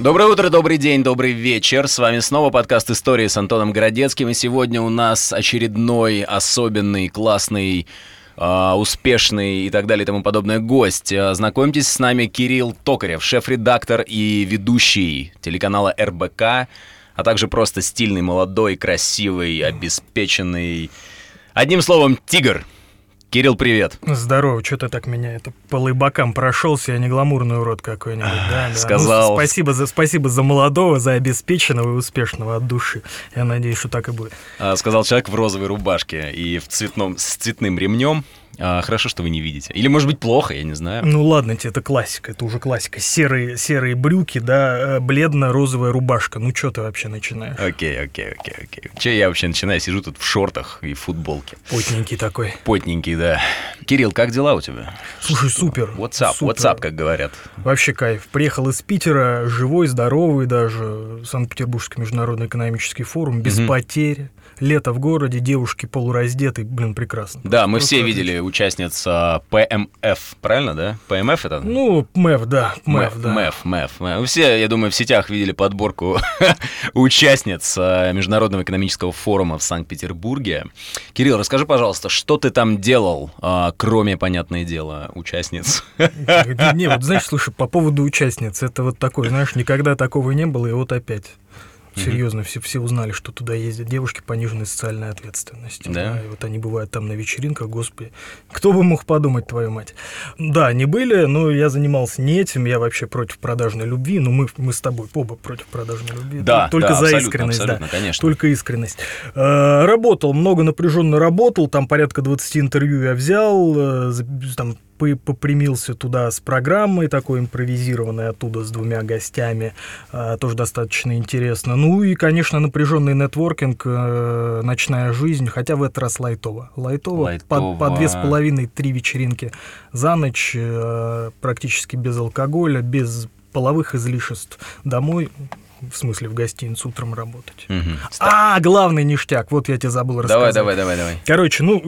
Доброе утро, добрый день, добрый вечер. С вами снова подкаст «Истории» с Антоном Городецким. И сегодня у нас очередной особенный, классный, э, успешный и так далее и тому подобное гость. Э, Знакомьтесь с нами Кирилл Токарев, шеф-редактор и ведущий телеканала РБК, а также просто стильный, молодой, красивый, обеспеченный... Одним словом, тигр. Кирилл, привет. Здорово, что ты так меня это по лыбакам прошелся, я не гламурный урод какой-нибудь, да, да. Сказал. Ну, спасибо, за, спасибо за молодого, за обеспеченного и успешного от души. Я надеюсь, что так и будет. А, Сказал человек в розовой рубашке и в цветном, с цветным ремнем. А, Хорошо, что вы не видите. Или, может быть, плохо, я не знаю. Ну ладно тебе, это классика, это уже классика. Серые, серые брюки, да, э, бледно-розовая рубашка. Ну что ты вообще начинаешь? Окей, окей, окей, окей. Че я вообще начинаю? Сижу тут в шортах и в футболке. Потненький такой. Потненький, да. Кирилл, как дела у тебя? Слушай, супер. WhatsApp, супер. WhatsApp, как говорят. Вообще кайф. Приехал из Питера, живой, здоровый даже. Санкт-Петербургский международный экономический форум, без Мгм. потерь. Лето в городе, девушки полураздеты, блин, прекрасно. Да, мы Просто все видели участниц а, ПМФ, правильно, да? ПМФ это? Ну, МЭФ, да, МЭФ, да. МЭФ, МЭФ. Мы Все, я думаю, в сетях видели подборку участниц а, Международного экономического форума в Санкт-Петербурге. Кирилл, расскажи, пожалуйста, что ты там делал, а, кроме, понятное дело, участниц? Не, вот знаешь, слушай, по поводу участниц, это вот такое, знаешь, никогда такого не было, и вот опять. Серьезно, все, все узнали, что туда ездят девушки пониженной социальной ответственности. Да? И вот они бывают там на вечеринках, господи. Кто бы мог подумать, твою мать. Да, они были, но я занимался не этим, я вообще против продажной любви. Ну, мы, мы с тобой оба против продажной любви. Да, Только да, за абсолютно, искренность, абсолютно, да. конечно. Только искренность. Э, Работал, много напряженно работал, там порядка 20 интервью я взял, э, там попрямился туда с программой такой импровизированной оттуда с двумя гостями, э, тоже достаточно интересно. Ну и, конечно, напряженный нетворкинг, э, ночная жизнь, хотя в этот раз лайтово. Лайтово, Лайтово. По, по две с половиной, три вечеринки за ночь, э, практически без алкоголя, без половых излишеств. Домой, в смысле в гостиницу утром работать. Мгм. А, главный ништяк, вот я тебе забыл Давай, рассказать. давай, давай, давай. Короче, ну,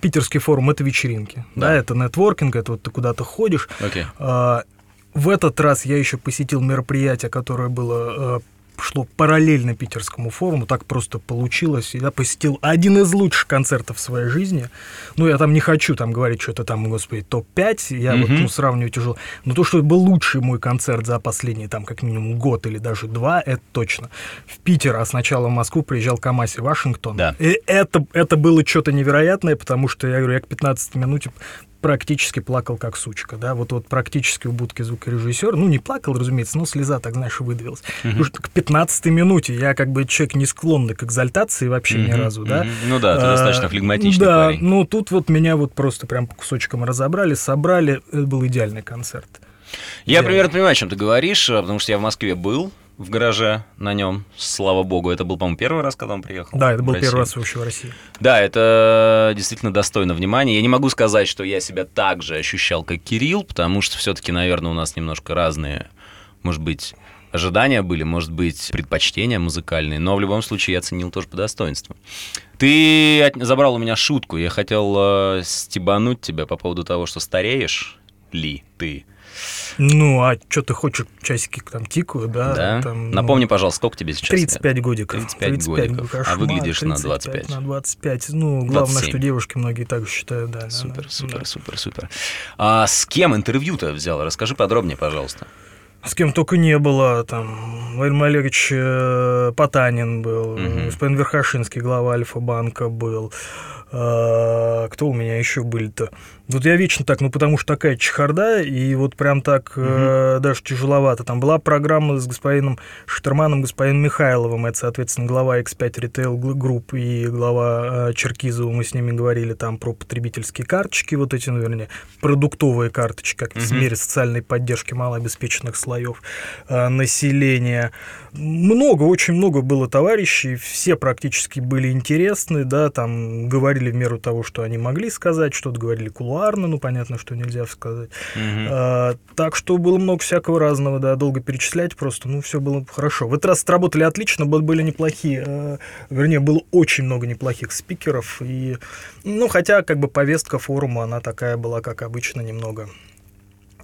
питерский форум — это вечеринки, Да. да, это нетворкинг, это вот ты куда-то ходишь. Окей. А, В этот раз я еще посетил мероприятие, которое было э, шло параллельно питерскому форуму, так просто получилось. Я посетил один из лучших концертов в своей жизни. Ну, я там не хочу там говорить что-то там, господи, топ-5, я вот Мгм. ну, сравниваю тяжело. Но то, что был лучший мой концерт за последний там как минимум год или даже два, это точно. В Питер, а сначала в Москву приезжал Камаси Вашингтон. Да. И это, это было что-то невероятное, потому что, я говорю, я к 15 минуте практически плакал как сучка, да, вот вот практически в будке звукорежиссера, ну не плакал, разумеется, но слеза так, знаешь, выдавилась. Потому что к 15 минуте я как бы человек не склонный к экзальтации вообще ни Мгм, разу, да. мгм. Ну да, ты А, достаточно флегматичный Да, парень. ну тут вот меня вот просто прям по кусочкам разобрали, собрали, это был идеальный концерт. Я Да. примерно понимаю, о чем ты говоришь, а, потому что я в Москве был в гараже на нем, слава богу. Это был, по-моему, первый раз, когда он приехал. Да, это был первый раз вообще в России. Да, это действительно достойно внимания. Я не могу сказать, что я себя так же ощущал, как Кирилл, потому что все-таки, наверное, у нас немножко разные, может быть, ожидания были, может быть, предпочтения музыкальные, но в любом случае я оценил тоже по достоинству. Ты от- забрал у меня шутку. Я хотел э, стебануть тебя по поводу того, что стареешь ли ты. Ну, а что ты хочешь, часики там тикают, да? да? там, ну, Напомни, пожалуйста, сколько тебе сейчас? лет? 35 годиков. 35 годиков. А кошмар, выглядишь на 35 25. На 25. Ну, главное, 27. что девушки многие так считают, да. Супер, да, супер, да. супер, супер. А с кем интервью-то взял? Расскажи подробнее, пожалуйста. С кем только не было, там, Владимир Олегович э, Потанин был, Мгм. господин Верхошинский, глава Альфа-банка был, Э, кто у меня еще были-то? Вот я вечно так, ну потому что такая чехарда, и вот прям так э, даже тяжеловато. Там была программа с господином Штерманом, господином Михайловым, это, соответственно, глава X5 Retail Group и глава э, Черкизова, мы с ними говорили там про потребительские карточки, вот эти, ну, вернее, продуктовые карточки, как в Мгм. мере социальной поддержки малообеспеченных слоев э, населения. Много, очень много было товарищей, все практически были интересны, да, там говорили в меру того, что они могли сказать, что-то говорили кулуарно, ну, понятно, что нельзя сказать. Мгм. А, так что было много всякого разного, да, долго перечислять просто, ну, все было хорошо. В этот раз сработали отлично, были неплохие, э, вернее, было очень много неплохих спикеров, и, ну, хотя, как бы, повестка форума, она такая была, как обычно, немного,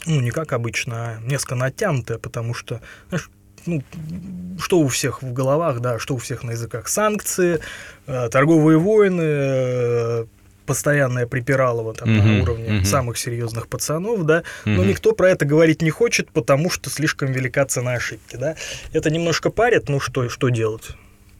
ну, не как обычно, а несколько натянутая, потому что, знаешь, ну, что у всех в головах, да, что у всех на языках. Санкции, э, торговые войны, э, постоянное припиралово там Мгм, на уровне мгм. самых серьезных пацанов, да, но Мгм. никто про это говорить не хочет, потому что слишком велика цена ошибки, да. Это немножко парит, ну что, что делать?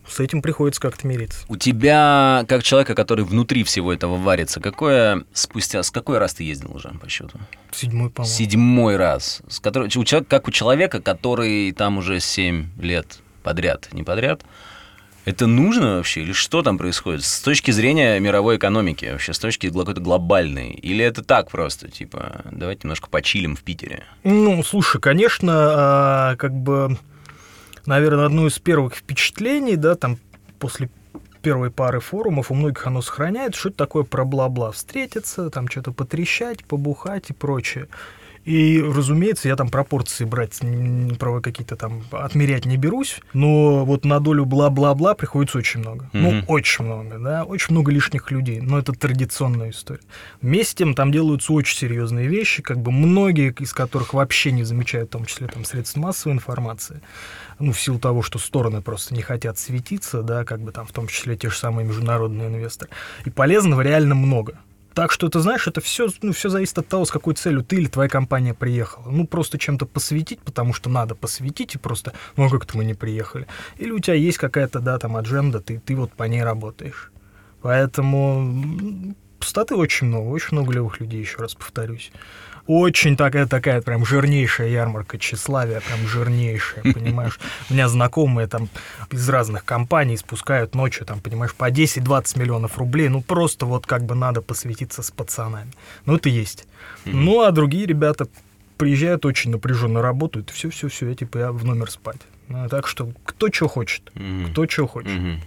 С этим приходится как-то мириться. У тебя, как человека, который внутри всего этого варится, какое спустя, с какой раз ты ездил уже по счету? Седьмой, по-моему. Седьмой раз. С которой, у человека, как у человека, который там уже 7 лет подряд, не подряд. Это нужно вообще? Или что там происходит? С точки зрения мировой экономики, вообще, с точки какой-то глобальной? Или это так просто, типа, давайте немножко почилим в Питере? Ну, слушай, конечно, а, как бы, наверное, одно из первых впечатлений, да, там после первой пары форумов у многих оно сохраняет, что это такое про бла-бла встретиться, там что-то потрещать, побухать и прочее. И, разумеется, я там пропорции брать, про какие-то там отмерять не берусь, но вот на долю бла-бла-бла приходится очень много. Ну, Мгм. очень много, да, очень много лишних людей, но это традиционная история. Вместе с тем там делаются очень серьезные вещи, как бы многие из которых вообще не замечают, в том числе там средств массовой информации, ну, в силу того, что стороны просто не хотят светиться, да, как бы там в том числе те же самые международные инвесторы. И полезного реально много. Так что, ты знаешь, это все, ну, все зависит от того, с какой целью ты или твоя компания приехала. Ну, просто чем-то посвятить, потому что надо посвятить, и просто, ну, а как-то мы не приехали. Или у тебя есть какая-то, да, там, адженда, ты, ты вот по ней работаешь. Поэтому пустоты очень много, очень много левых людей, еще раз повторюсь. Очень такая, такая прям жирнейшая ярмарка тщеславия, прям жирнейшая, понимаешь. У меня знакомые там из разных компаний спускают ночью, там, понимаешь, по 10-20 миллионов рублей. Ну, просто вот как бы надо посвятиться с пацанами. Ну, это есть. Ну, а другие ребята приезжают очень напряженно работают, все-все-все, я типа я в номер спать. Ну, так что кто что хочет, Мгм. кто что хочет. Мгм.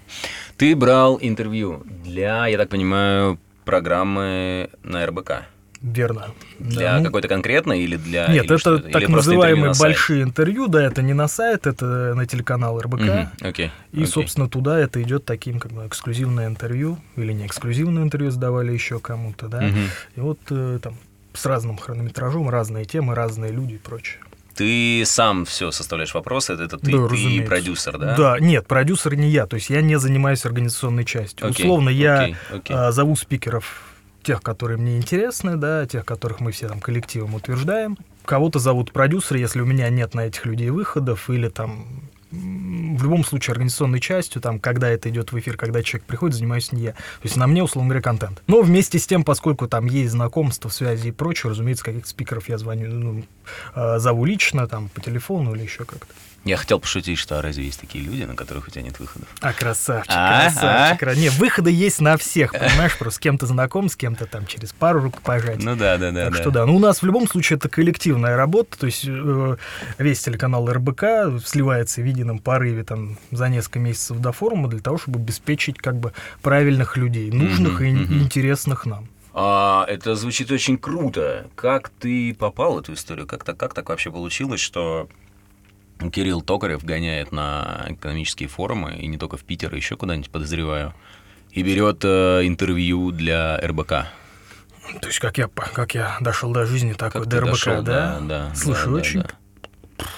Ты брал интервью для, я так понимаю, программы на РБК. Верно. Для Да, ну, какой-то конкретной или для... Нет, или это так Или интервью называемые на сайт? большие интервью, да, это не на сайт, это на телеканал РБК. Мгм, Окей. И, окей. собственно, туда это идет таким, как бы, эксклюзивное интервью, или не эксклюзивное интервью сдавали еще кому-то, да. Мгм. И вот э, там с разным хронометражом, разные темы, разные люди и прочее. Ты сам все составляешь вопросы, это, это ты, Да, ты разумеется. продюсер, да? Да, нет, продюсер не я, то есть я не занимаюсь организационной частью. Окей, Условно, я окей, окей. а, зову спикеров тех, которые мне интересны, да, тех, которых мы все там коллективом утверждаем. Кого-то зовут продюсер, если у меня нет на этих людей выходов, или там в любом случае организационной частью, там, когда это идет в эфир, когда человек приходит, занимаюсь не я. То есть на мне, условно говоря, контент. Но вместе с тем, поскольку там есть знакомства, связи и прочее, разумеется, каких-то спикеров я звоню, ну, э, зову лично, там, по телефону или еще как-то. Я хотел пошутить, что а разве есть такие люди, на которых у тебя нет выходов? А, красавчик, А, красавчик. кра- Не, выходы есть на всех, понимаешь, просто с кем-то знаком, с кем-то там через пару рук пожать. Ну да, да, да. так да. что да, ну у нас в любом случае это коллективная работа, то есть э, весь телеканал РБК сливается в едином порыве там за несколько месяцев до форума для того, чтобы обеспечить как бы правильных людей, нужных и, мгм. и интересных нам. А, это звучит очень круто. Как ты попал в эту историю? Как так, как так вообще получилось, что Кирилл Токарев гоняет на экономические форумы, и не только в Питер, а еще куда-нибудь, подозреваю, и берет э, интервью для РБК? То есть как я, как я дошел до жизни такой, Как до ты РБК, дошел, да? да, Слушай, да, да, очень да. Пф,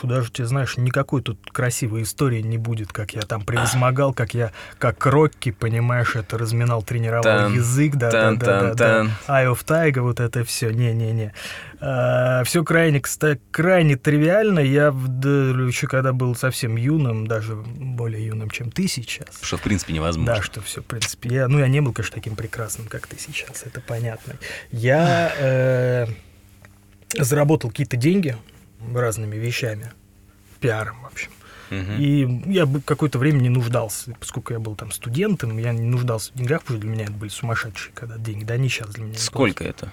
даже, ты знаешь, никакой тут красивой истории не будет, как я там превозмогал, как я, как Рокки, понимаешь, это разминал, тренировал Тан, язык, да, да, тан, да, тан, да, тан. да. Eye of Tiger, вот это все, не-не-не. все крайне, кстати, крайне тривиально. Я да, еще когда был совсем юным, даже более юным, чем ты сейчас. Что, в принципе, невозможно. Да, что все, в принципе. Я, ну, я не был, конечно, таким прекрасным, как ты сейчас, это понятно. Я э, заработал какие-то деньги разными вещами, пиаром, в общем. Мгм. И я какое-то время не нуждался, поскольку я был там студентом, я не нуждался в деньгах, потому что для меня это были сумасшедшие когда деньги, да, не сейчас для меня. Сколько это?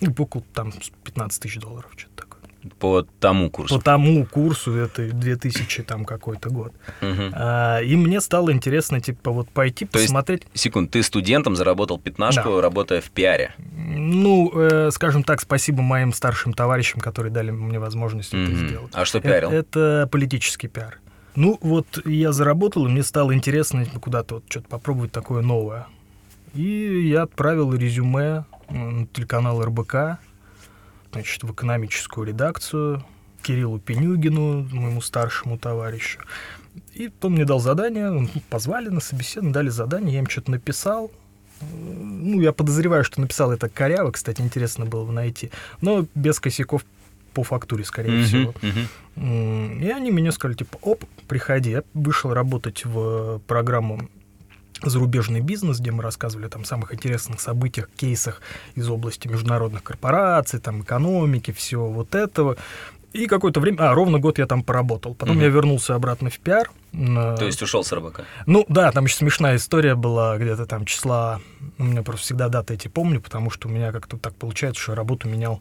Ну, около там 15 тысяч долларов, что-то такое. По тому курсу. По тому курсу это 2000 там какой-то год. Мгм. А, и мне стало интересно, типа, вот пойти То есть посмотреть. Секунд, ты студентом заработал пятнашку, Да. работая в пиаре. Ну, э, скажем так, спасибо моим старшим товарищам, которые дали мне возможность это Мгм. сделать. А что Э- пиарил? Это, политический пиар. Ну, вот я заработал, и мне стало интересно куда-то вот что-то попробовать такое новое. И я отправил резюме на телеканал РБК, значит, в экономическую редакцию. Кириллу Пенюгину, моему старшему товарищу. И он мне дал задание, позвали на собеседование, дали задание, я им что-то написал. Ну, я подозреваю, что написал это коряво, кстати, интересно было бы найти, но без косяков по фактуре, скорее Мгм, всего. мгм. И они мне сказали, типа, оп, приходи. Я вышел работать в программу зарубежный бизнес, где мы рассказывали там, самых интересных событиях, кейсах из области международных корпораций, там, экономики, всего вот этого. И какое-то время, а, ровно год я там поработал. Потом Мгм. я вернулся обратно в пиар. на- То есть ушел с РБК. ну да, там еще смешная история была, где-то там числа, у меня просто всегда даты эти помню, потому что у меня как-то так получается, что я работу менял,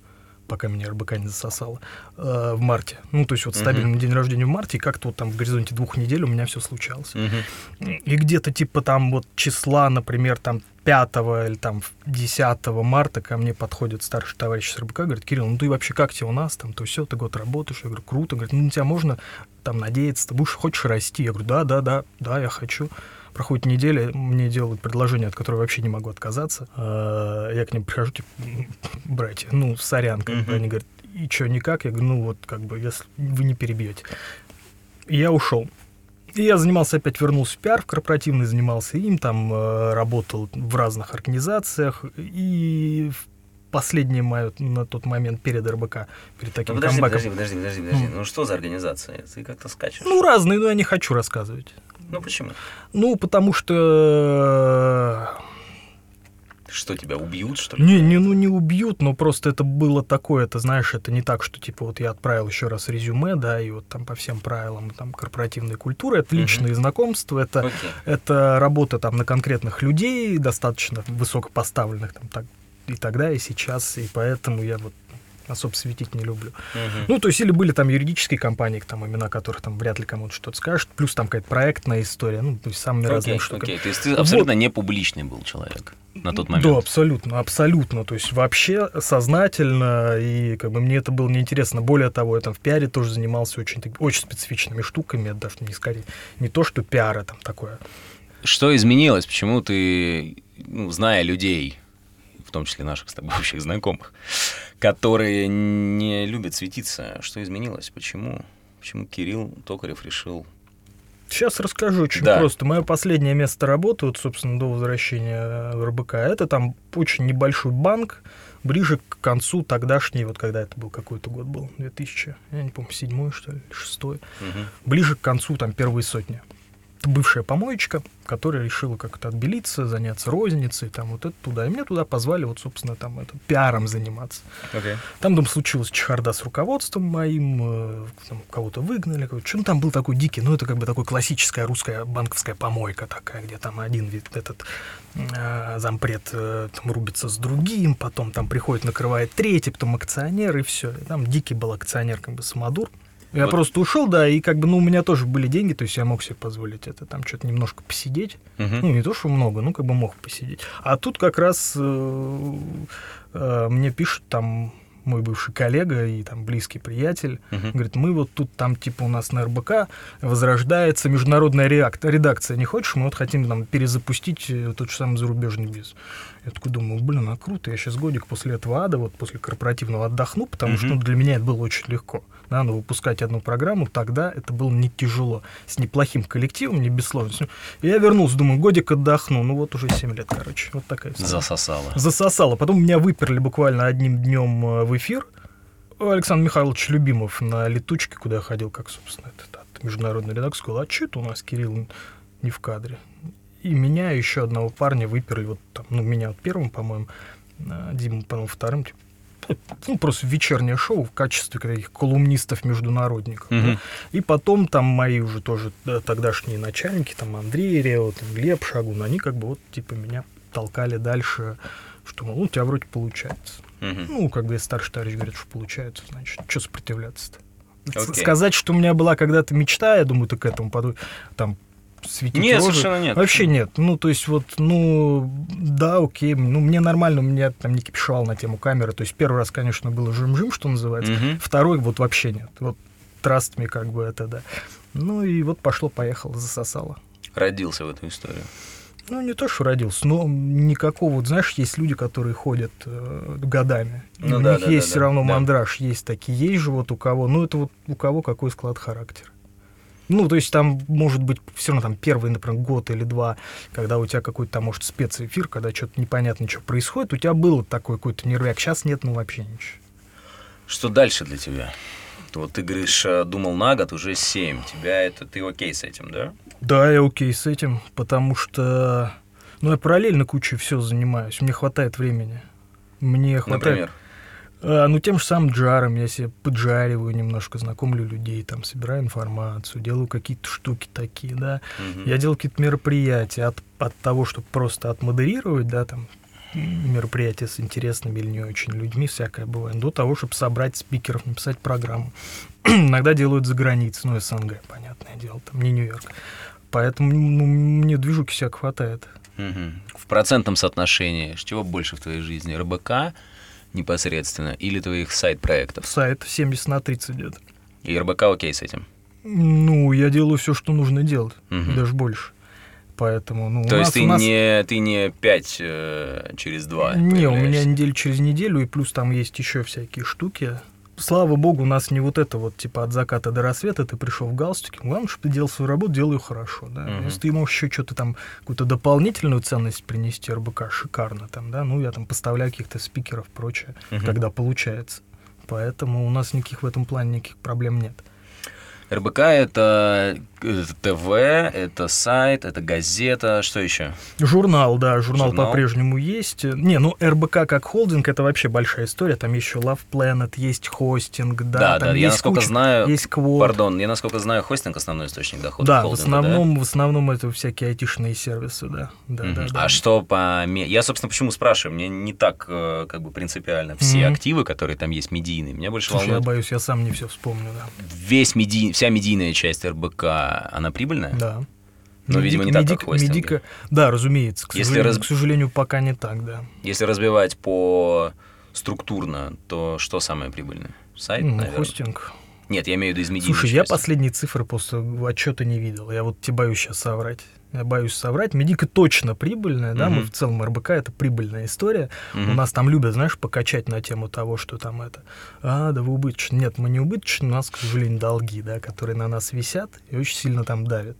пока меня РБК не засосало, э, в марте. Ну, то есть вот стабильный день рождения в марте, и как-то вот там в горизонте двух недель у меня все случалось. Мгм. И где-то типа там вот числа, например, там 5 или там 10 марта ко мне подходит старший товарищ с РБК, говорит, Кирилл, ну ты вообще как тебе у нас там, то все, ты год работаешь? Я говорю, круто. Говорит, ну на тебя можно там надеяться, ты будешь, хочешь расти? Я говорю, да, да, да, да, я хочу. Проходит неделя, мне делают предложение, от которого вообще не могу отказаться. Э, Я к ним прихожу, типа, «М, братья, ну, сорян, как бы. Они говорят, и что, никак? Я говорю, ну, вот, как бы, если вы не перебьете. И я ушел. И я занимался, опять вернулся в пиар, в корпоративный занимался им, там э, работал в разных организациях. И в последнее мое на тот момент перед РБК, перед таким подожди, камбэком. подожди, подожди, подожди, подожди. М. Ну что за организация? Ты как-то скачешь. Ну, разные, но я не хочу рассказывать. Ну почему? Ну, потому что... Что, тебя убьют, что ли? Не, не, ну не убьют, но просто это было такое, ты знаешь, это не так, что типа вот я отправил еще раз резюме, да, и вот там по всем правилам там корпоративной культуры, это личные знакомства, это Окей. это работа там на конкретных людей, достаточно высокопоставленных там так и тогда, и сейчас, и поэтому я вот особо светить не люблю. Мгм. Ну, то есть, или были там юридические компании, там имена которых там вряд ли кому-то что-то скажут, плюс там какая-то проектная история, ну, то есть самыми разными Окей, штуками. окей. То есть ты абсолютно не публичный был человек на тот момент. Да, абсолютно, абсолютно. То есть вообще сознательно, и как бы мне это было неинтересно. Более того, я там в пиаре тоже занимался очень, очень специфичными штуками, это даже не скорее, не то, что пиара там такое. Что изменилось? Почему ты, ну, зная людей, том числе наших с тобой общих знакомых, которые не любят светиться, что изменилось? Почему? Почему Кирилл Токарев решил... Сейчас расскажу очень Да. просто. Мое последнее место работы, вот, собственно, до возвращения в РБК, это там очень небольшой банк, ближе к концу тогдашней, вот когда это был какой-то год был, 2000, я не помню, седьмой, что ли, шестой. Мгм. ближе к концу там первой сотни. Бывшая помоечка, которая решила как-то отбелиться, заняться розницей, там вот это туда. И меня туда позвали, вот, собственно, там это, пиаром заниматься. Там, там случилась чехарда с руководством моим, э, там кого-то выгнали, кого-то. Что там был такой дикий, ну, это как бы такой классическая русская банковская помойка такая, где там один вид этот э, зампред э, там рубится с другим, потом там приходит, накрывает третий, потом акционер, и все. Там дикий был акционер, как бы самодур. Я Вот. просто ушел, да, и как бы, ну, у меня тоже были деньги, то есть я мог себе позволить это, там что-то немножко посидеть. Мгм. Ну, не то, что много, ну, как бы мог посидеть. А тут как раз э, э, мне пишет там мой бывший коллега и там близкий приятель, Мгм. говорит, мы вот тут там типа у нас на РБК возрождается международная реак- редакция, не хочешь, мы вот хотим там перезапустить э, тот же самый зарубежный биз. Я такой думаю, блин, а круто, я сейчас годик после этого ада, вот после корпоративного отдохну, потому что Мгм. ну, для меня это было очень легко. Да, но выпускать одну программу тогда это было не тяжело. С неплохим коллективом, не без. И я вернулся, думаю, годик отдохну. Ну вот уже 7 лет, короче. Вот такая история. Засосало. Засосало. Потом меня выперли буквально одним днем э, в эфир. Александр Михайлович Любимов на летучке, куда я ходил, как, собственно, этот, от международной редакции, сказал, а что это у нас Кирилл не в кадре? И меня, еще одного парня выперли, вот там, ну, меня вот первым, по-моему, а Диму, по-моему, вторым, типа, ну, просто вечернее шоу в качестве таких колумнистов-международников. да. Мгм. И потом там мои уже тоже да, тогдашние начальники, там Андрей Рео, там Глеб Шагун, они как бы вот типа меня толкали дальше, что, мол, ну, у тебя вроде получается. Мгм. Ну, как бы старший товарищ говорит, что получается, значит, что сопротивляться-то? Окей. Сказать, что у меня была когда-то мечта, я думаю, ты к этому подумай, там, светить Нет, рожи. совершенно нет. Вообще нет. Ну, то есть вот, ну, да, окей, ну, мне нормально, у меня там не кипишевал на тему камеры. То есть первый раз, конечно, было жим-жим, что называется. Мгм. Второй вот вообще нет. Вот траст мне как бы это, да. Ну и вот пошло-поехало, засосало. Родился в эту историю. Ну, не то, что родился, но никакого, вот знаешь, есть люди, которые ходят э, годами. И Ну у да, них да, есть да, все да, равно да. мандраж, есть такие, есть же вот у кого, ну, это вот у кого какой склад характера. Ну, то есть там может быть все равно там первый, например, год или два, когда у тебя какой-то там, может, спецэфир, когда что-то непонятно, что происходит, у тебя был такой какой-то нервяк, сейчас нет, ну, вообще ничего. Что дальше для тебя? Вот ты говоришь, э, думал на год, уже 7. Тебя это, ты окей с этим, да? Да, я окей с этим, потому что, ну, я параллельно кучей все занимаюсь, мне хватает времени. Мне хватает... Например? А, ну, тем же самым джаром я себе поджариваю немножко, знакомлю людей, там, собираю информацию, делаю какие-то штуки такие, да. Мгм. Я делал какие-то мероприятия от, от того, чтобы просто отмодерировать, да, там, мероприятия с интересными или не очень людьми, всякое бывает, до того, чтобы собрать спикеров, написать программу. Иногда делают за границей, ну, СНГ, понятное дело, там, не Нью-Йорк. Поэтому ну, мне движуки всяк хватает. Мгм. В процентном соотношении, чего больше в твоей жизни? РБК непосредственно или твоих сайт-проектов? Сайт 70 на 30 идет. И РБК окей с этим? Ну, я делаю все, что нужно делать, Мгм. даже больше. Поэтому, ну, То у есть нас, ты, у нас- не, ты не 5 через 2 Не, у меня неделю через неделю, и плюс там есть еще всякие штуки. Слава богу, у нас не вот это вот, типа, от заката до рассвета ты пришел в галстуке. Главное, чтобы ты делал свою работу, делай ее хорошо, да. Мгм. Если ты можешь еще что-то там, какую-то дополнительную ценность принести РБК, шикарно там, да. Ну, я там поставляю каких-то спикеров, прочее, Мгм. когда получается. Поэтому у нас никаких в этом плане никаких проблем нет. РБК это, это ТВ, это сайт, это газета, что еще? Журнал, да, журнал, Журнал. по-прежнему есть. Не, ну РБК как холдинг это вообще большая история. Там еще Love Planet, есть хостинг, да, Да, там да, я есть насколько куча- знаю, есть квот. пардон, я насколько знаю, хостинг основной источник дохода. Да, в холдинга, основном, в основном это всякие айтишные сервисы, да. да, Мгм. да, да. А что по... Я, собственно, почему спрашиваю? Мне не так как бы принципиально все Мгм. активы, которые там есть медийные. Меня больше Слушай, я волнует боюсь, я сам не все вспомню, да. весь медий... вся медийная часть РБК, она прибыльная? Да. Но, видимо, не так, как хостинги. медика- Да, разумеется. К Если сожалению, раз- к сожалению, пока не так, да. Если разбивать по структурно, то что самое прибыльное? Сайт, Ну, наверное? хостинг. Нет, я имею в виду из медийной Слушай, я части. последние цифры после отчета не видел. Я вот тебе боюсь сейчас соврать. Я боюсь соврать. Медика точно прибыльная, да, мы Мгм. в целом РБК это прибыльная история. Мгм. У нас там любят, знаешь, покачать на тему того, что там это. А, да вы убыточны. Нет, мы не убыточны, у нас, к сожалению, долги, да, которые на нас висят и очень сильно там давят.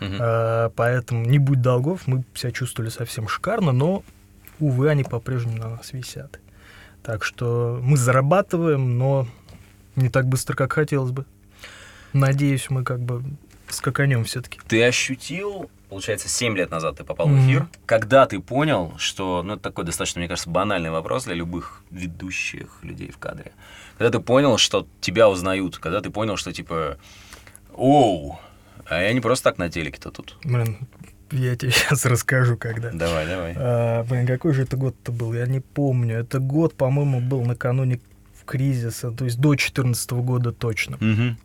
Мгм. А, поэтому не будь долгов, мы себя чувствовали совсем шикарно, но, увы, они по-прежнему на нас висят. Так что мы зарабатываем, но не так быстро, как хотелось бы. Надеюсь, мы как бы скаканем все-таки. Ты ощутил, получается, 7 лет назад ты попал в Мгм. эфир, когда ты понял, что, ну, это такой достаточно, мне кажется, банальный вопрос для любых ведущих людей в кадре. Когда ты понял, что тебя узнают, когда ты понял, что, типа, оу, а я не просто так на телеке-то тут. Блин, я тебе сейчас расскажу, когда. Давай, давай. А, блин, какой же это год-то был? Я не помню. Это год, по-моему, был накануне кризиса, то есть до 2014 года точно. Мгм.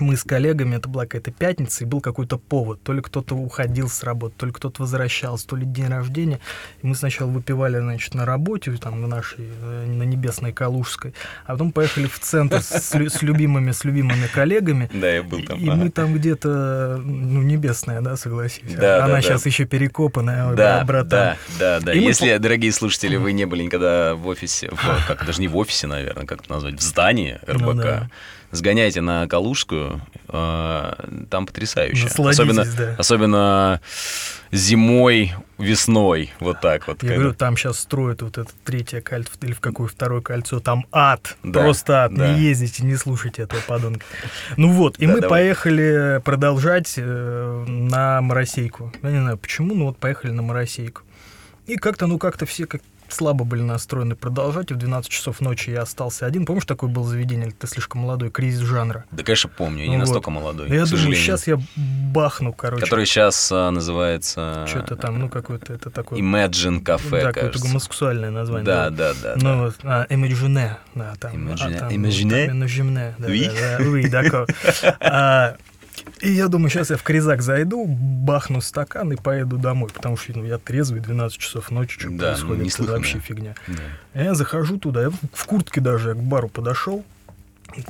Мы с коллегами, это была какая-то пятница, и был какой-то повод. То ли кто-то уходил с работы, то ли кто-то возвращался, то ли день рождения. И мы сначала выпивали, значит, на работе, там, на нашей, э, на Небесной Калужской, а потом поехали в центр с, с любимыми, с любимыми коллегами. Да, я был там. И ага. мы там где-то, ну, небесная, да, согласись. Да, Она да, сейчас да. еще перекопанная, Да, братан. да, да, да. И мы Если, дорогие слушатели, вы не были никогда в офисе, в- как даже не в офисе, наверное, как это назвать, в здании РБК, Ну да. Сгоняйте на Калужскую, э, там потрясающе. Особенно, да. особенно зимой, весной, вот так вот. Я когда- говорю, там сейчас строят вот это третье кольцо, или в какое второе кольцо, там ад, Да, просто ад, да. не ездите, не слушайте этого подонка. Ну вот, и Да, мы давай. поехали продолжать э, на Моросейку. Я не знаю почему, но вот поехали на Моросейку. И как-то, ну как-то все как слабо были настроены продолжать, и в 12 часов ночи я остался один. Помнишь, такое было заведение, ты слишком молодой, кризис жанра? Да, конечно, помню, я не Ну настолько вот. молодой, я думаю, сейчас я бахну, короче. Который сейчас а, называется... Что-то там, ну какое-то это такое... Imagine Cafe, да, какое-то гомосексуальное название. Да, да, да. да. Ну, вот, а, Imagine, да, там. Imagine- а, там, Imagine? там Imagine, да, Oui. да, да, oui, d'accord. А, И я думаю, сейчас я в Кризак зайду, бахну стакан и поеду домой, потому что ну, я трезвый, 12 часов ночи, что Да, ну, происходит, это неслыханно. вообще фигня. Да. Я захожу туда, я в куртке даже к бару подошел,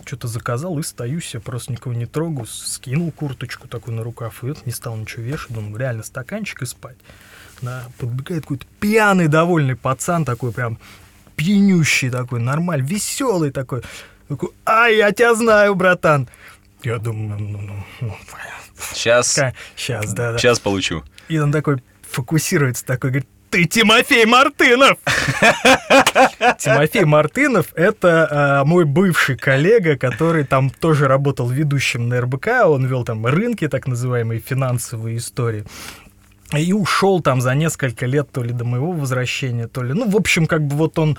что-то заказал и стою себе, просто никого не трогаю, скинул курточку такую на рукав, и вот не стал ничего вешать, думаю, реально стаканчик и спать. да, подбегает какой-то пьяный, довольный пацан такой прям пьянющий такой, нормальный, веселый такой. Такой, а, я тебя знаю, братан. Я думаю, ну, ну, ну, Сейчас, сейчас, да, да. сейчас получу. И он такой фокусируется, такой говорит, ты Тимофей Мартынов! Тимофей Мартынов — это а, мой бывший коллега, который там тоже работал ведущим на РБК, он вел там рынки, так называемые финансовые истории. И ушел там за несколько лет то ли до моего возвращения, то ли... Ну, в общем, как бы вот он...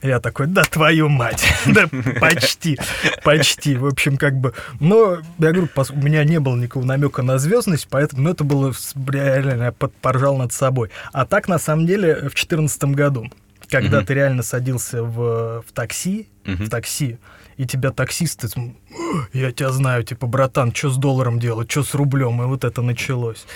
Я такой, да твою мать, да почти, почти. В общем, как бы... Но, я говорю, у меня не было никакого намека на звездность, поэтому ну, это было реально, я поржал над собой. А так, на самом деле, в 2014 году, когда ты реально садился в, в такси, в такси, и тебя таксисты, м, я тебя знаю, типа, братан, что с долларом делать, что с рублем, и вот это началось.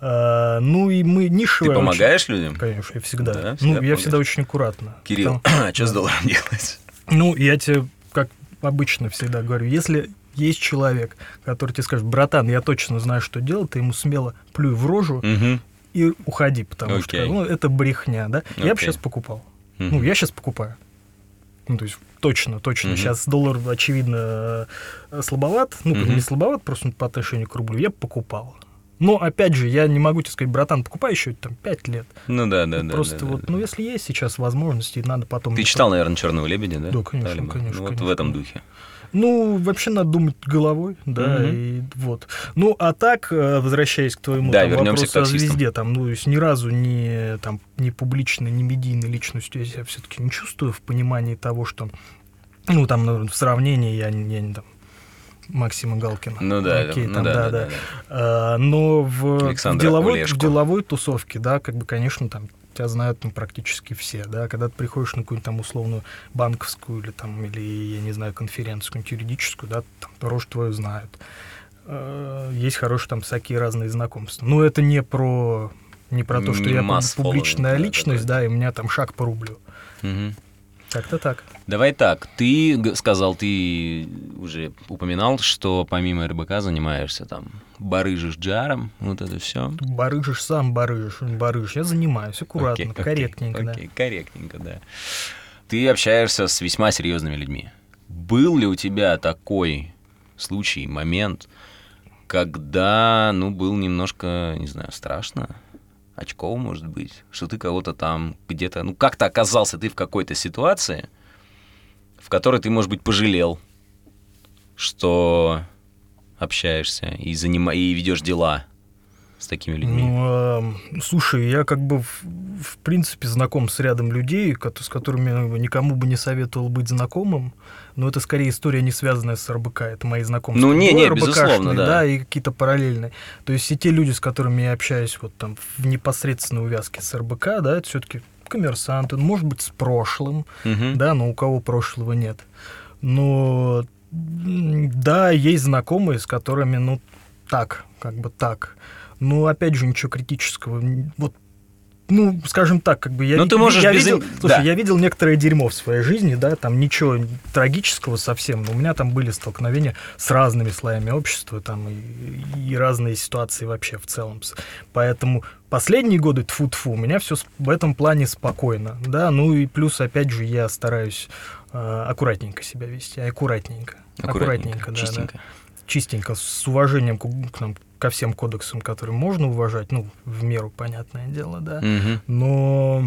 А, ну и мы Ты нишевая... очень- помогаешь людям? Конечно, я всегда. Да, ну, всегда я помогаешь. всегда очень аккуратно. Кирилл, Потому- а что с долларом делать? ну, я тебе, как обычно всегда говорю, если есть человек, который тебе скажет, братан, я точно знаю, что делать, ты ему смело плюй в рожу Мгм. и уходи, потому Окей. что ну, это брехня, да? Я бы сейчас покупал. Мгм. Ну, я сейчас покупаю. Ну, то есть, точно, точно. Мгм. Сейчас доллар, очевидно, э, слабоват. Ну, Мгм. не слабоват, просто по отношению к рублю. Я бы покупал. Но, опять же, я не могу тебе сказать, братан, покупай еще там 5 лет. Ну да, да, да. Просто да, да, вот, да. ну, если есть сейчас возможности, надо потом... Ты читал, наверное, Черного лебедя, да? Да, конечно, Талиба? конечно, Ну, вот в этом духе. Ну, вообще надо думать головой, да, Мгм. и вот. Ну, а так, э, возвращаясь к твоему Да, там, вопросу к о таксистам. звезде, там, ну, ни разу не, там, не публичной, не медийной личностью я себя все-таки не чувствую в понимании того, что, ну, там, ну, в сравнении я, я не там, Максима Галкина. Ну да, Окей, ну там, да, да, да, да. да. А, но в, в деловой, в деловой тусовке, да, как бы, конечно, там тебя знают ну, практически все, да, когда ты приходишь на какую-нибудь там условную банковскую или там, или, я не знаю, конференцию какую-нибудь юридическую, да, там рожь твою знают. Э, Есть хорошие там всякие разные знакомства. Но это не про не про то, что Не я публичная following, да, личность, такой. да, и у меня там шаг по рублю. Мгм. Как-то так. Давай так, ты сказал, ты уже упоминал, что помимо РБК занимаешься там барыжишь джаром, вот это все. Барыжишь сам, барыжишь, барыжишь. Я занимаюсь аккуратно, корректненько, да. Окей, корректненько, да. Ты общаешься с весьма серьезными людьми. Был ли у тебя такой случай, момент, когда, ну, был немножко, не знаю, страшно, очково, может быть, что ты кого-то там где-то, ну, как-то оказался ты в какой-то ситуации, в которой ты, может быть, пожалел, что общаешься и, занима... и ведешь дела с такими людьми. Ну, эм, слушай, я как бы в, в принципе знаком с рядом людей, с которыми никому бы не советовал быть знакомым, но это скорее история, не связанная с РБК, это мои знакомства. Ну, не, не, РБКшные, безусловно, да. и какие-то параллельные. То есть и те люди, с которыми я общаюсь вот там в непосредственной увязке с РБК, да, это все-таки коммерсанты, может быть, с прошлым, Мгм. да, но у кого прошлого нет. Но да, есть знакомые, с которыми, ну, так, как бы так. Ну, опять же, ничего критического. Вот, ну, скажем так, как бы я, Ну, ви- ты можешь я без видел, слушай, да. я видел некоторое дерьмо в своей жизни, да, там ничего трагического совсем, но у меня там были столкновения с разными слоями общества, там и, и разные ситуации вообще в целом. Поэтому последние годы, тфу-тфу, у меня все в этом плане спокойно, да, ну и плюс, опять же, я стараюсь э, аккуратненько себя вести, аккуратненько, аккуратненько, да, да чистенько. чистенько, с уважением к, к нам, ко всем кодексам, которые можно уважать, ну, в меру, понятное дело, да. Мгм. Но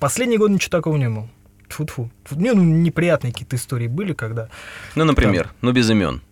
последний год ничего такого не было. Тьфу-тьфу. Не, ну, неприятные какие-то истории были, когда... Ну, например, ну без имен.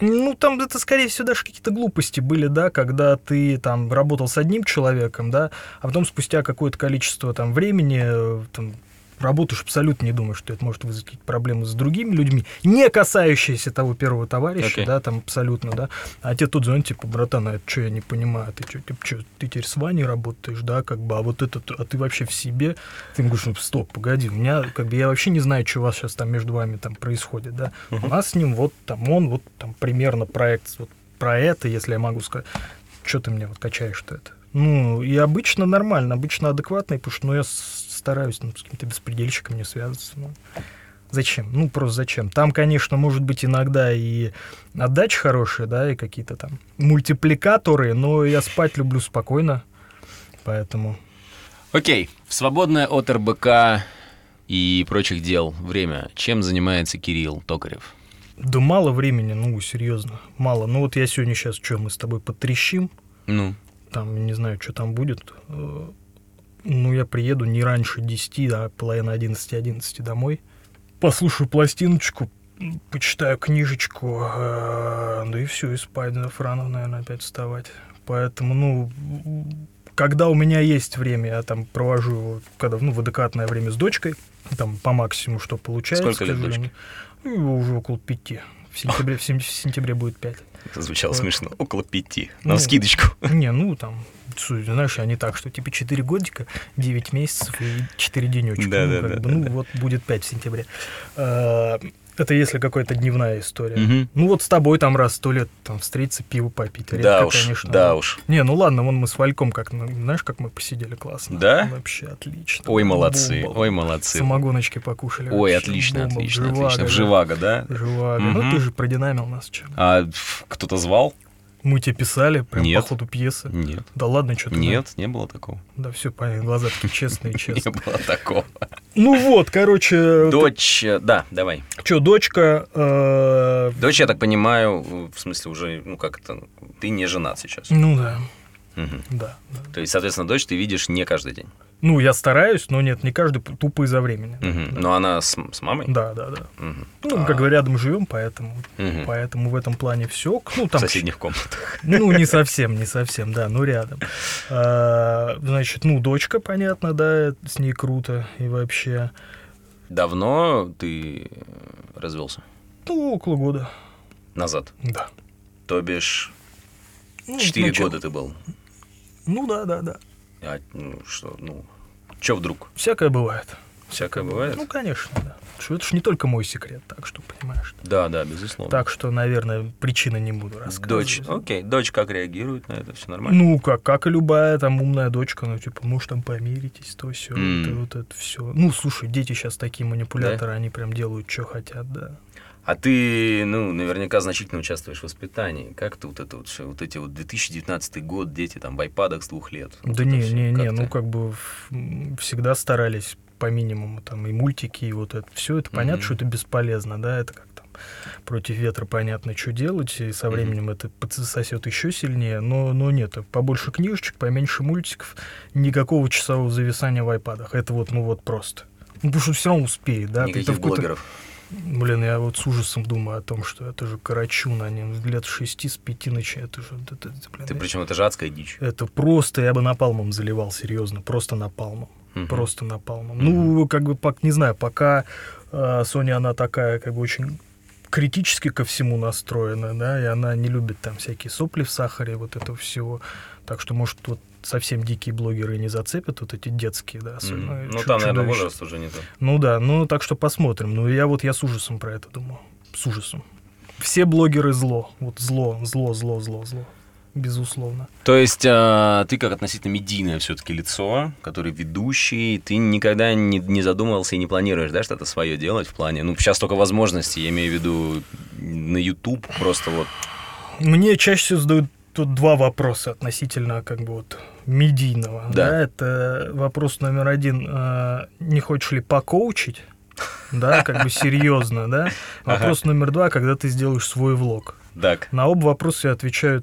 Ну, там это, скорее всего, даже какие-то глупости были, да, когда ты там работал с одним человеком, да, а потом спустя какое-то количество там времени э, там, работаешь абсолютно не думаешь, что это может вызвать какие-то проблемы с другими людьми, не касающиеся того первого товарища, Окей. да, там абсолютно, да. А тебе тут звонят, типа, братан, а это что, я не понимаю, ты что, типа, чё, ты теперь с Ваней работаешь, да, как бы, а вот это, а ты вообще в себе? Ты ему говоришь, ну, стоп, погоди, у меня, как бы, я вообще не знаю, что у вас сейчас там между вами там происходит, да. У нас с ним вот там он, вот там примерно проект вот про это, если я могу сказать. Что ты мне вот качаешь-то это? Ну, и обычно нормально, обычно адекватно, потому что ну, я стараюсь ну, с каким-то беспредельщиком не связываться. Ну, зачем? Ну, просто зачем? Там, конечно, может быть иногда и отдача хорошая, да, и какие-то там мультипликаторы, но я спать люблю спокойно, поэтому Окей, в свободное от РБК и прочих дел время чем занимается Кирилл Токарев? Да мало времени, ну, серьезно, мало. Ну, вот я сегодня сейчас, что, мы с тобой потрещим, Ну, там, не знаю, что там будет. Ну, я приеду не раньше 10, а половина 11-11 домой. Послушаю пластиночку, почитаю книжечку, э, да и все, и спать завтра рано, наверное, опять вставать. Поэтому, ну, когда у меня есть время, я там провожу его, когда, ну, в адекватное время с дочкой, там по максимуму, что получается. Сколько лет сожалению. Ну, уже около пяти. В сентябре, в сентябре будет пять. Звучало Вот. смешно. Около пяти. Ну, На скидочку. Не, ну там, знаешь, не так, что типа 4 годика, 9 месяцев и 4 денечка. Да, ну, да, да, бы, да, ну да. вот будет 5 в сентябре. Это если какая-то дневная история. Мгм. Ну вот с тобой там раз сто лет там встретиться, пиво попить. Редко, Да уж, конечно. да уж. Не, ну ладно, вон мы с Вальком как, ну, знаешь, как мы посидели классно. Да? Вообще отлично. Ой, молодцы, Бомба. ой, молодцы. Самогоночки покушали. Ой, вообще. отлично, Бомба. отлично, Живаго, отлично. В. Живаго, да? Живаго. Мгм. Ну ты же продинамил нас чем. А кто-то звал? Мы тебе писали прям Нет. по ходу пьесы. Нет. Да ладно, что ты. Нет, не было такого. Да, все понятно, глаза такие честные, Не честные. было такого. Ну вот, короче, Дочь, э, да, давай. что, дочка, э, Дочь, я так понимаю, в смысле уже, ну как это, ты не женат сейчас. ну да, да. То есть, соответственно, дочь ты видишь не каждый день. Ну, я стараюсь, но нет, не каждый, тупо из-за времени. Мгм. Да. Но она с, с мамой? Да, да, да. Мгм. Ну, А, как бы рядом живем, поэтому, мгм. поэтому в этом плане все. Ну, В там, соседних комнатах. ну, не совсем, не совсем, да, ну, рядом. А, значит, ну, дочка, понятно, да, с ней круто и вообще. Давно ты развелся? Ну, около года, Назад. да. То бишь, Ну, четыре начал- года ты был. Ну, да, да, да. А, ну, что, ну, чё вдруг? Всякое бывает. Всякое бывает? Ну, конечно, да. Что это ж не только мой секрет, так что понимаешь. Да, да, безусловно. Так что, наверное, причины не буду рассказывать. Дочь, окей, дочь как реагирует на это, все нормально? Ну, как, как и любая там умная дочка, ну, типа, может, там помиритесь, то все, М. вот, это все. Ну, слушай, дети сейчас такие манипуляторы, они прям делают, что хотят, да. А ты, ну, наверняка значительно участвуешь в воспитании. Как ты вот это вот все, вот эти вот 2019 год, дети там в айпадах с двух лет? Вот да это не, не, не, ну, ты? как бы всегда старались по минимуму, там, и мультики, и вот это все, это понятно, Мгм. что это бесполезно, да, это как там против ветра понятно, что делать, и со временем это подсосет еще сильнее, но, но нет, побольше книжечек, поменьше мультиков, никакого часового зависания в айпадах, это вот, ну вот просто. Ну, потому что все равно успеет, да, ты- Никаких какой-то- блогеров. Блин, я вот с ужасом думаю о том, что это же Карачун, они лет шести с пяти начинают, это же, это, это, блин, Ты причем это же адская дичь. это просто, я бы напалмом заливал, серьезно, просто напалмом. Мгм. Просто напалмом. Ну, как бы, не знаю, пока э, Соня, она такая, как бы, очень критически ко всему настроена, да, и она не любит там всякие сопли в сахаре, вот этого всего. Так что, может, вот совсем дикие блогеры не зацепят, вот эти детские, да, особенно. Ну, чу- там, наверное, возраст уже не тот. Ну да, ну так что посмотрим. Ну я вот я с ужасом про это думаю. С ужасом. Все блогеры зло. Вот зло, зло, зло, зло, зло. Безусловно. То есть а, ты как относительно медийное все-таки лицо, который ведущий, ты никогда не, не задумывался и не планируешь, да, что-то свое делать в плане, ну, сейчас только возможности, я имею в виду на YouTube просто вот. Мне чаще всего задают тут два вопроса относительно как бы вот медийного. Да. Да. это вопрос номер один. э, Не хочешь ли покоучить? Да, как бы серьезно, да. Вопрос номер два, когда ты сделаешь свой влог. Так. На оба вопроса я отвечаю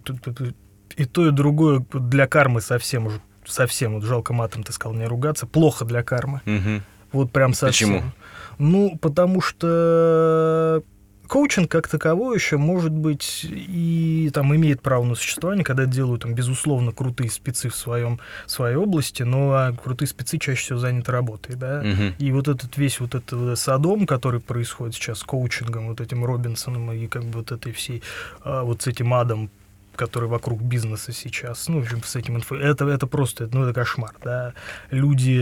и то, и другое для кармы совсем уже совсем, вот жалко матом ты сказал не ругаться, плохо для кармы. Мгм. Вот прям совсем. Почему? Ну, потому что коучинг как таковой еще может быть и там имеет право на существование, когда делают там безусловно крутые спецы в своем в своей области, но а крутые спецы чаще всего заняты работой, да. Мгм. И вот этот весь вот этот вот садом, который происходит сейчас с коучингом, вот этим Робинсоном и как бы вот этой всей, а, вот с этим адом, который вокруг бизнеса сейчас, ну, в общем, с этим инфо... Это, это просто, ну, это кошмар, да. Люди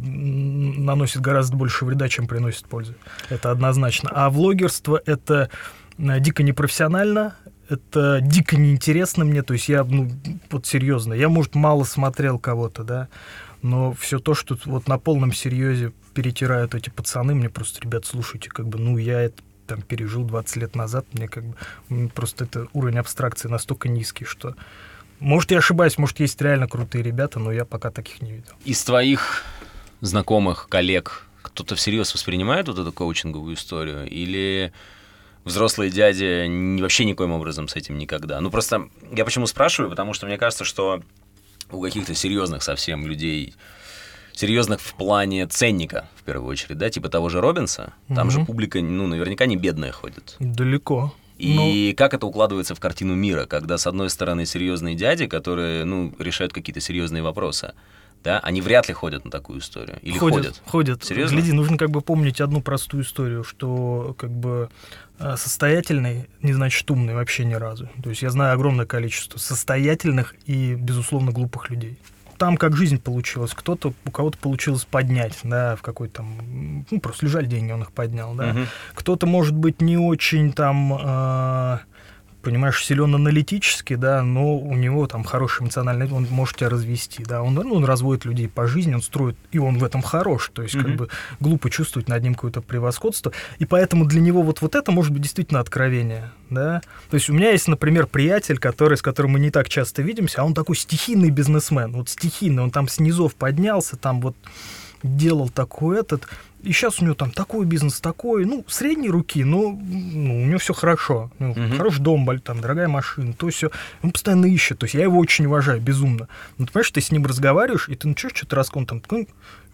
наносят гораздо больше вреда, чем приносят пользы. Это однозначно. А влогерство — это э, дико непрофессионально, это дико неинтересно мне, то есть я, ну, вот серьезно, я, может, мало смотрел кого-то, да, но все то, что вот на полном серьезе перетирают эти пацаны, мне просто, ребят, слушайте, как бы, ну, я это там пережил 20 лет назад, мне как бы просто это уровень абстракции настолько низкий, что Может, я ошибаюсь, может, есть реально крутые ребята, но я пока таких не видел. Из твоих знакомых, коллег, кто-то всерьез воспринимает вот эту коучинговую историю? Или взрослые дяди вообще никоим образом с этим никогда? Ну, просто я почему спрашиваю, потому что мне кажется, что у каких-то серьезных совсем людей серьезных в плане ценника, в первую очередь, да, типа того же Робинса, там Мгм. же публика, ну, наверняка не бедная ходит. Далеко. И как это укладывается в картину мира, когда, с одной стороны, серьезные дяди, которые, ну, решают какие-то серьезные вопросы, да, они вряд ли ходят на такую историю. Или ходят. ходят, ходят. Серьезно? Гляди, нужно как бы помнить одну простую историю, что как бы э, состоятельный не значит умный вообще ни разу. То есть я знаю огромное количество состоятельных и, безусловно, глупых людей. Там как жизнь получилась. Кто-то, у кого-то получилось поднять, да, в какой-то там, ну, просто лежали деньги, он их поднял, да. Мгм. Кто-то, может быть, не очень там, э, понимаешь, силен аналитически, да, но у него там хороший эмоциональный, он может тебя развести, да, он, ну, он разводит людей по жизни, он строит, и он в этом хорош, то есть как Мгм. бы глупо чувствовать над ним какое-то превосходство, и поэтому для него вот, вот это может быть действительно откровение, да. То есть у меня есть, например, приятель, который, с которым мы не так часто видимся, а он такой стихийный бизнесмен, вот стихийный, он там снизов поднялся, там вот делал такой этот, и сейчас у него там такой бизнес, такой, ну, средней руки, но ну, у него все хорошо. Ну, Мгм. Хороший дом, там, дорогая машина, то все. Он постоянно ищет. То есть я его очень уважаю, безумно. Ну, ты понимаешь, ты с ним разговариваешь, и ты начнешь что-то рассказывать, там,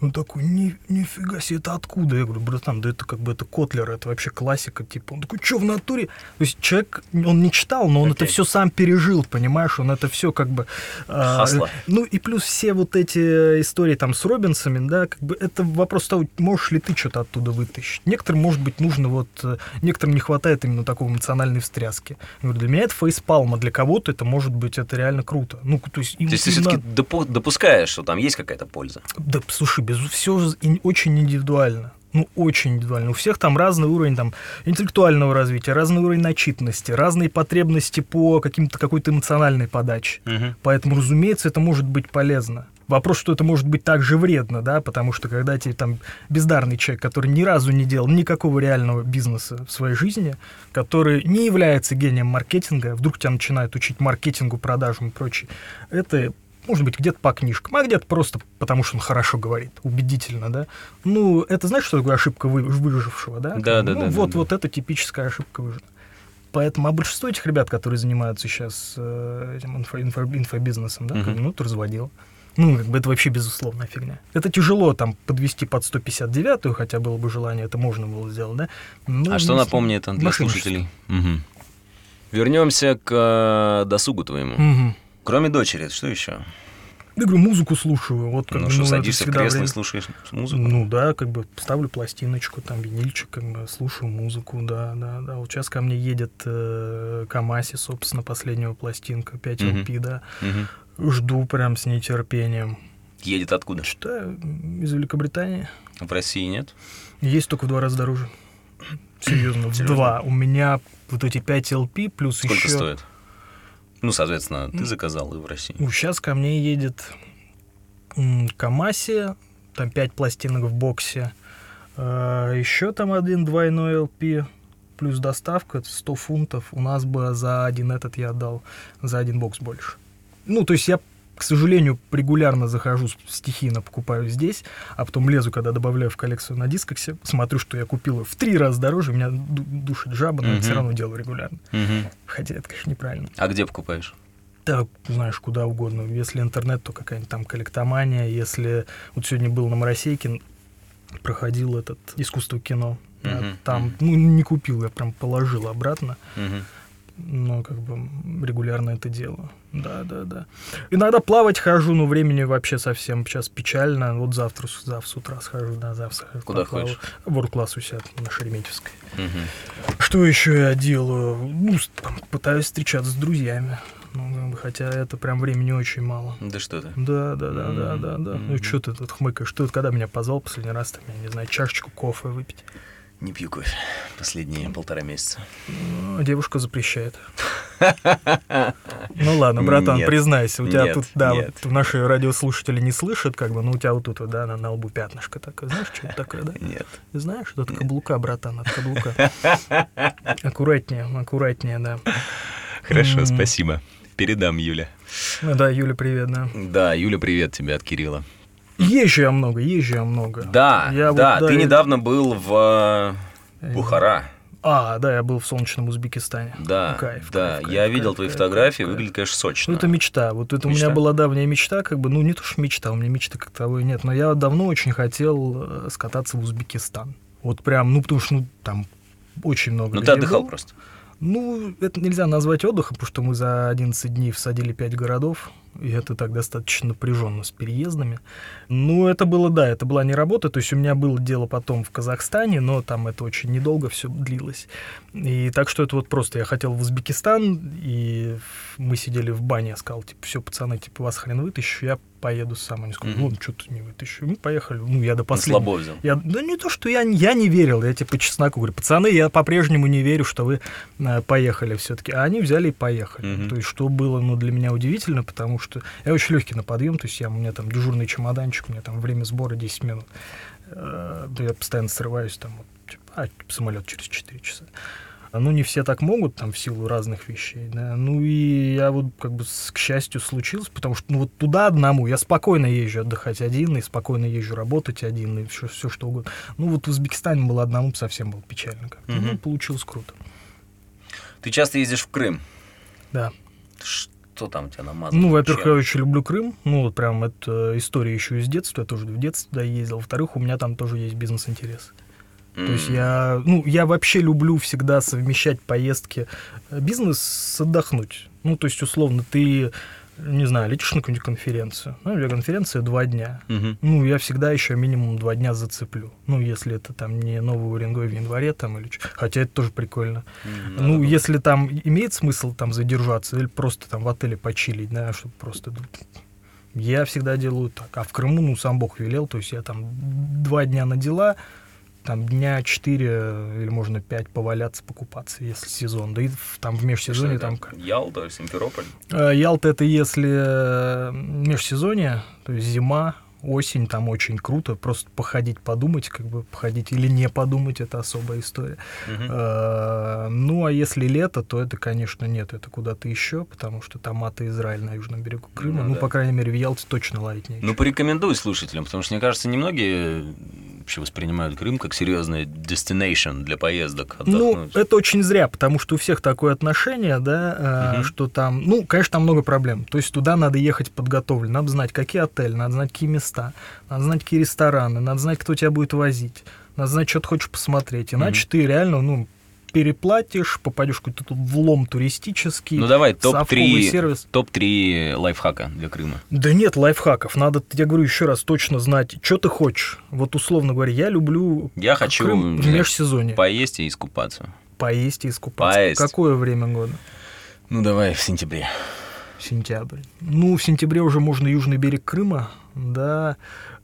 он такой, Ни, нифига себе, это откуда? Я говорю, братан, да это как бы это Котлер, это вообще классика, типа. Он такой, что в натуре? То есть человек, он не читал, но он Окей. это все сам пережил, понимаешь? Он это все как бы... а, Хасла. ну и плюс все вот эти истории там с Робинсами, да, как бы это вопрос того, можешь ли ты что-то оттуда вытащить. Некоторым, может быть, нужно вот, э, некоторым не хватает именно такой эмоциональной встряски. Я говорю, для меня это фейспалм, а для кого-то это может быть, это реально круто. Ну, то есть, То есть ты все-таки допускаешь, что там есть какая-то польза. да, слушай, без все очень индивидуально. Ну, очень индивидуально. У всех там разный уровень там, интеллектуального развития, разный уровень начитанности, разные потребности по каким-то какой-то эмоциональной подаче. Поэтому, разумеется, это может быть полезно. Вопрос, что это может быть также вредно, да, потому что когда тебе там бездарный человек, который ни разу не делал никакого реального бизнеса в своей жизни, который не является гением маркетинга, вдруг тебя начинают учить маркетингу, продажам и прочее, это может быть где-то по книжкам, а где-то просто потому, что он хорошо говорит, убедительно, да. Ну, это знаешь, что такое ошибка вы- выжившего, да? Да, да, ну, да, да, Вот, да. вот это типическая ошибка выжившего. Поэтому, а большинство этих ребят, которые занимаются сейчас э, этим инфо- инфо- инфобизнесом, да, бы, ну, разводил. Ну, как бы это вообще безусловная фигня. Это тяжело там подвести под 159-ю, хотя было бы желание, это можно было сделать, да. Ну, а что напомни это для слушателей? Вернемся к э, досугу твоему. Мгм. Кроме дочери, что еще? Я говорю, музыку слушаю. Вот как Ну бы, что, это садишься в кресло и время. слушаешь музыку? Ну да, как бы ставлю пластиночку, там винильчик, как бы слушаю музыку, да, да, да. Вот сейчас ко мне едет э, Камаси, собственно, последнего пластинка, 5 Мгм. LP, да. Мгм. Жду прям с нетерпением. Едет откуда? Читаю из Великобритании. В России нет? Есть только в два раза дороже. Серьезно, в Серьезно? два. У меня вот эти 5 LP плюс Сколько еще... стоит? Ну, соответственно, ты заказал и в России. Сейчас ко мне едет Камаси, там 5 пластинок в боксе. еще там один двойной LP, плюс доставка, это 100 фунтов. У нас бы за один этот я отдал за один бокс больше. Ну, то есть я, к сожалению, регулярно захожу, стихийно покупаю здесь, а потом лезу, когда добавляю в коллекцию на дискоксе, смотрю, что я купил в три раза дороже, меня ду- душит жаба, но Мгм. это все равно делаю регулярно. Мгм. Хотя это, конечно, неправильно. А где покупаешь? Да, знаешь, куда угодно. Если интернет, то какая-нибудь там коллектомания. Если вот сегодня был на Моросейке, проходил этот искусство кино. Мгм, Там, ну, не купил, я прям положил обратно, Мгм. но как бы регулярно это делаю. Да, да, да. Иногда плавать хожу, но времени вообще совсем сейчас печально. Вот завтра, завтра с утра схожу, да, завтра Куда поплаваю. ходишь? В World-класс у себя на Шереметьевской. Мгм. Что еще я делаю? Ну, там, пытаюсь встречаться с друзьями. Ну, хотя это прям времени очень мало. Да что ты? Да, да, да, да, Мгм, да, да. мгм. Ну что ты тут хмыкаешь? Ты вот когда меня позвал последний раз, там, я не знаю, чашечку кофе выпить? Не пью кофе последние полтора месяца. Ну, девушка запрещает. Ну ладно, братан, Нет. признайся, у тебя Нет, тут, да, нет. вот наши радиослушатели не слышат, как бы, ну у тебя вот тут, вот, да, на, на лбу пятнышко такое. Знаешь, что это такое, да? Нет. Знаешь, это от каблука, братан, от каблука. Аккуратнее, аккуратнее, да. Хорошо, спасибо. Передам, Юля. Ну да, Юля, привет, да. Да, Юля, привет тебе от Кирилла. Езжу я много, езжу я много. Да, Я да, вот, ты я- недавно был в э, Бухара. А, да, я был в солнечном Узбекистане. Да, Кайф, да, кайф, я кайф, видел кайф, твои кайф, фотографии, кайф. выглядит, конечно, сочно. Ну, это мечта. Вот это у Мечта? меня была давняя мечта, как бы, ну, не то, что мечта, у меня мечты как таковой нет, но я давно очень хотел э, скататься в Узбекистан. Вот прям, ну, потому что, ну, там очень много Ну, ты отдыхал было. просто. Ну, это нельзя назвать отдыхом, потому что мы за 11 дней всадили 5 городов, и это так достаточно напряженно с переездами. Ну, это было, да, это была не работа, то есть у меня было дело потом в Казахстане, но там это очень недолго все длилось. И так что это вот просто я хотел в Узбекистан, и мы сидели в бане, я сказал, типа, все, пацаны, типа, вас хрен вытащу, я поеду сам. Они сказали, ну, что ты не вытащу. Мы поехали, ну, я до последнего. слабо взял. Я, да не то, что я, я не верил, я по чесноку говорю, пацаны, я по-прежнему не верю, что вы э, поехали все-таки. А они взяли и поехали. Мгм. То есть, что было ну, для меня удивительно, потому что я очень легкий на подъем, то есть я, у меня там дежурный чемоданчик, у меня там время сбора 10 минут. Э, я постоянно срываюсь, там, вот, типа, а, самолет через 4 часа. Ну, не все так могут, там, в силу разных вещей, да. Ну, и я вот, как бы, к счастью, случилось, потому что, ну, вот туда одному я спокойно езжу отдыхать один, и спокойно езжу работать один, и все, все что угодно. Ну, вот в Узбекистане было одному совсем было печально. как-то. Мгм. Ну, получилось круто. Ты часто ездишь в Крым. Да. Что там у тебя намазано? Ну, во-первых, я очень люблю Крым. Ну, вот прям это история еще из детства. Я тоже в детстве туда ездил. Во-вторых, у меня там тоже есть бизнес-интерес. То есть я, ну, я вообще люблю всегда совмещать поездки э, бизнес с отдохнуть. Ну, то есть, условно, ты, не знаю, летишь на какую-нибудь конференцию. Ну, у меня конференция два дня. Мгм. Ну, я всегда еще минимум два дня зацеплю. Ну, если это там не новый Уренгой в январе там или чё. Хотя это тоже прикольно. М, ну, надо если там имеет смысл там задержаться или просто там в отеле почилить, да, чтобы просто... Я всегда делаю так. А в Крыму, ну, сам Бог велел, то есть я там два дня на дела, там дня четыре или можно пять поваляться, покупаться, если сезон. Да и там в межсезонье там... Ялта, Симферополь. Э, Ялта это если э, межсезонье, то есть зима, осень, там очень круто, просто походить, подумать, как бы походить или не подумать, это особая история. Мгм. Э, Ну, а если лето, то это, конечно, нет, это куда-то еще, потому что там ата Израиль на южном берегу Крыма. Ну Ну, да. по крайней мере, в Ялте точно ловить нечего. Ну, порекомендуй слушателям, потому что, мне кажется, немногие вообще воспринимают Крым как серьезный destination для поездок Ну, отдохнуть. это очень зря, потому что у всех такое отношение, да, Мгм. что там, ну, конечно, там много проблем. То есть туда надо ехать подготовлен, надо знать, какие отели, надо знать, какие места, надо знать, какие рестораны, надо знать, кто тебя будет возить, надо знать, что ты хочешь посмотреть. Иначе ты реально, ну, переплатишь, попадешь в какой-то влом туристический. Ну, давай, совковый топ-3 сервис. топ-3 лайфхака для Крыма. Да нет лайфхаков. Надо, я говорю еще раз, точно знать, что ты хочешь. Вот условно говоря, я люблю Я хочу Крым в межсезонье. поесть и искупаться. Поесть и искупаться. Поесть. Какое время года? Ну, давай в сентябре. Сентябрь. Ну, в сентябре уже можно южный берег Крыма, да.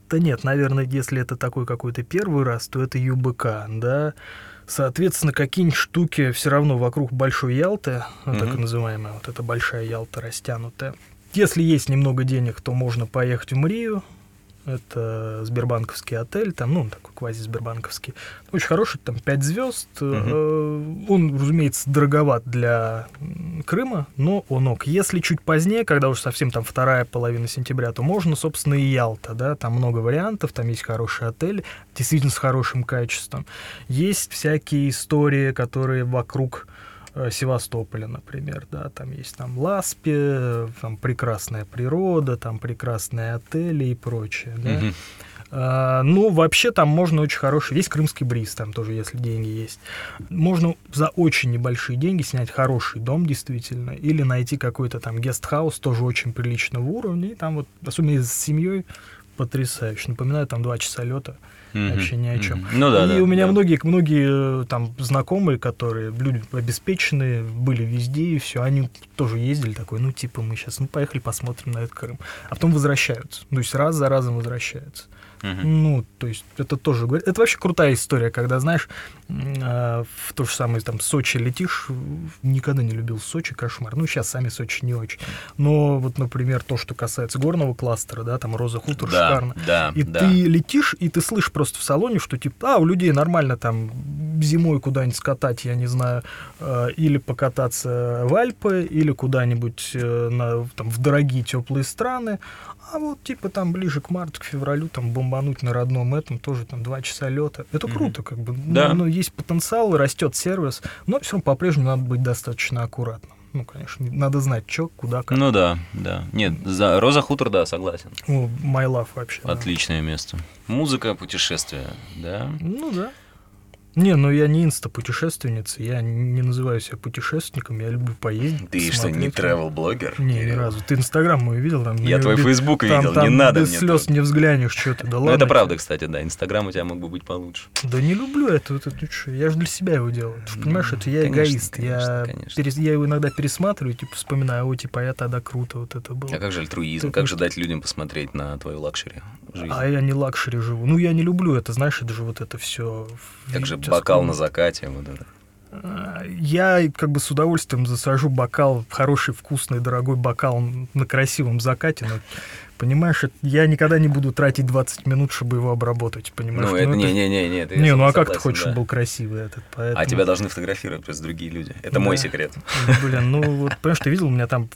Да нет, наверное, если это такой какой-то первый раз, то это ЮБК, да. Соответственно, какие-нибудь штуки все равно вокруг Большой Ялты, ну, так и Мгм. называемая вот эта Большая Ялта растянутая. Если есть немного денег, то можно поехать в Мрию. Это Сбербанковский отель, там, ну, он такой квази-сбербанковский. Очень хороший, там 5 звезд. Он, разумеется, дороговат для Крыма, но он ок. Если чуть позднее, когда уже совсем там вторая половина сентября, то можно, собственно, и Ялта, да, там много вариантов, там есть хороший отель, действительно с хорошим качеством. Есть всякие истории, которые вокруг Севастополя, например, да, там есть там Ласпи, э, там прекрасная природа, там прекрасные отели и прочее, да. Мгм. А, Ну, вообще там можно очень хороший, весь крымский бриз там тоже, если деньги есть. Можно за очень небольшие деньги снять хороший дом, действительно, или найти какой-то там гестхаус, тоже очень приличного уровня, и там вот, особенно с семьей, потрясающе. Напоминаю, там два часа лета, Мгм. вообще ни о чем. Мгм. Ну да, и да, у меня да. многие, многие э, там знакомые, которые люди обеспеченные, были везде и все, они тоже ездили такой, ну типа мы сейчас, ну поехали посмотрим на этот Крым, а потом возвращаются, то есть раз за разом возвращаются. Мгм. Ну, то есть это тоже. Это вообще крутая история, когда, знаешь, а, в то же самое там Сочи летишь. Никогда не любил Сочи, кошмар. Ну, сейчас сами Сочи не очень. Но вот, например, то, что касается горного кластера, да, там Роза Хутор Да, шикарно. да, И да. ты летишь, и ты слышишь просто в салоне, что типа, а, у людей нормально там зимой куда-нибудь скатать, я не знаю, э, или покататься в Альпы, или куда-нибудь э, на, там, в дорогие теплые страны. А вот типа там ближе к марту, к февралю, там бомбануть на родном этом тоже там два часа лета. Это круто, как бы. Да. Ну, ну, есть потенциал, растет сервис, но все равно по-прежнему надо быть достаточно аккуратным. Ну, конечно, надо знать, что, куда, как. Ну да, да. Нет, за Роза Хутор, да, согласен. Ну, my love вообще. да. Отличное место. Музыка, путешествия, да. Ну да. Не, ну я не инста-путешественница, я не называю себя путешественником, я люблю поездить. Ты что, не travel-блогер? Не, ни разу. Ты Инстаграм мой видел? Там, Я твой без- Facebook там- видел, не там надо без мне слез тут. не взглянешь, что-то. Да Ну, ладно. это тебе. правда, кстати, да. Инстаграм у тебя мог бы быть получше. Да не люблю это, вот это чё, я же для себя его делаю. Ты понимаешь, Ну, это я конечно, эгоист. конечно, я, конечно. перес- я его иногда пересматриваю, типа вспоминаю, о, типа, я тогда круто вот это было. А как же альтруизм? Как же дать людям посмотреть на твою luxury жизнь? А я не luxury живу. Ну, я не люблю это, знаешь, это же вот это все. Как же бокал на закате, вот это. Я как бы с удовольствием засажу бокал, хороший, вкусный, дорогой бокал на красивом закате, но понимаешь, я никогда не буду тратить 20 минут, чтобы его обработать, понимаешь? Ну, это не-не-не, это я Не, ну а как ты хочешь, да. чтобы был красивый этот? Поэтому... А тебя должны фотографировать просто другие люди. Это мой Да. секрет. Блин, ну вот, понимаешь, ты видел, у меня там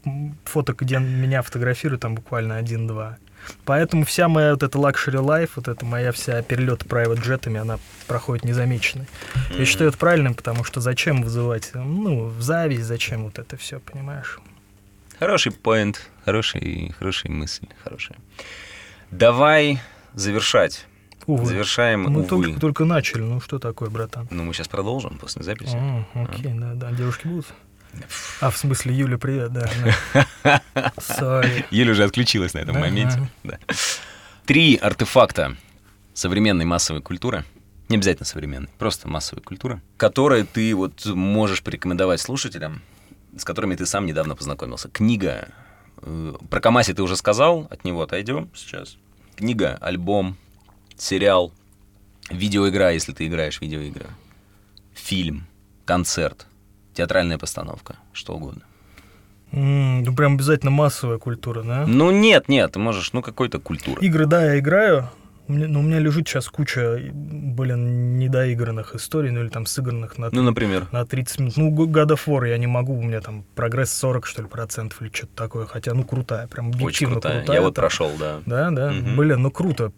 фоток, где меня фотографируют, там буквально один-два. Поэтому вся моя вот эта luxury life, вот эта моя вся перелет private jet ами, она проходит незамеченной. Я Мгм. считаю это правильным, потому что зачем вызывать, ну, зависть, зачем вот это все, понимаешь? Хороший point, хороший, хорошая мысль, хорошая. Давай завершать. Увы. Завершаем, Мы увы. только, только начали, ну что такое, братан? Ну, мы сейчас продолжим после записи. А, окей, да, да, девушки будут? А, в смысле, Юля, привет, да. Sorry. Юля уже отключилась на этом Да, моменте. Да. Три артефакта современной массовой культуры, не обязательно современной, просто массовой культуры, которые ты вот можешь порекомендовать слушателям, с которыми ты сам недавно познакомился. Книга. э, Про Камаси ты уже сказал, от него отойдем сейчас. Книга, альбом, сериал, видеоигра, если ты играешь в видеоигры, фильм, концерт, театральная постановка, что угодно. М, Ну, прям обязательно массовая культура, да? Ну нет, нет, ты можешь, ну какой-то культура. Игры, да, я играю. Но у меня лежит сейчас куча, блин, недоигранных историй, ну или там сыгранных на, Ну, например. на 30 минут. Ну, God of War я не могу, у меня там прогресс 40, что ли, процентов или что-то такое. Хотя, ну, крутая, прям Очень объективно крутая. крутая. Я вот там. прошел, да. Да, да. Мгм. Блин, ну круто.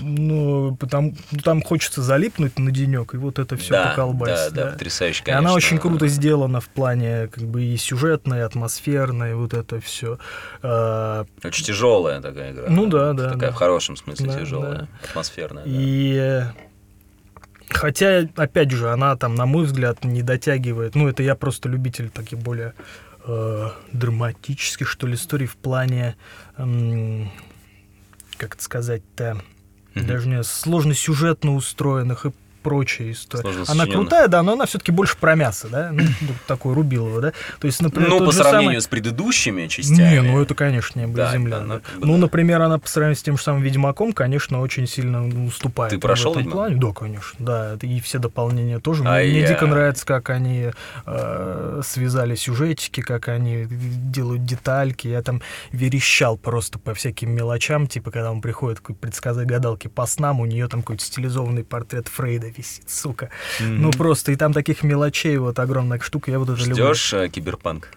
Ну, потому, ну, там хочется залипнуть на денек и вот это все да, поколбасить. да, да, потрясающе, И конечно. она очень круто сделана в плане как бы и сюжетной, и атмосферной, вот это все. Очень тяжелая такая игра. Ну да, да, Такая да. в хорошем смысле Да, тяжелая, атмосферная. да. И э, хотя, опять же, она там, на мой взгляд, не дотягивает. Ну, это я просто любитель таких более э, драматических, что ли, историй в плане, м, как это сказать-то, Даже не сложно сюжетно устроенных и прочая история. Она крутая, да, но она все-таки больше про мясо, да, ну, такой Рубилова, да. То есть, например, Ну, по сравнению самый- с предыдущими частями. не, ну это, конечно, небо Да, земля. да, ну, да. как бы ну, да. например, она по сравнению с тем же самым Ведьмаком, конечно, очень сильно уступает. Ты прошел в этом плане. Да, конечно, да. И все дополнения тоже. А Мне, я- дико нравится, как они э, связали сюжетики, как они делают детальки. Я там верещал просто по всяким мелочам, типа, когда он приходит предсказать гадалке по снам, у нее там какой-то стилизованный портрет Фрейда висит, сука. Ну, просто, и там таких мелочей вот огромная штука, я вот это люблю. Ждешь э, киберпанк?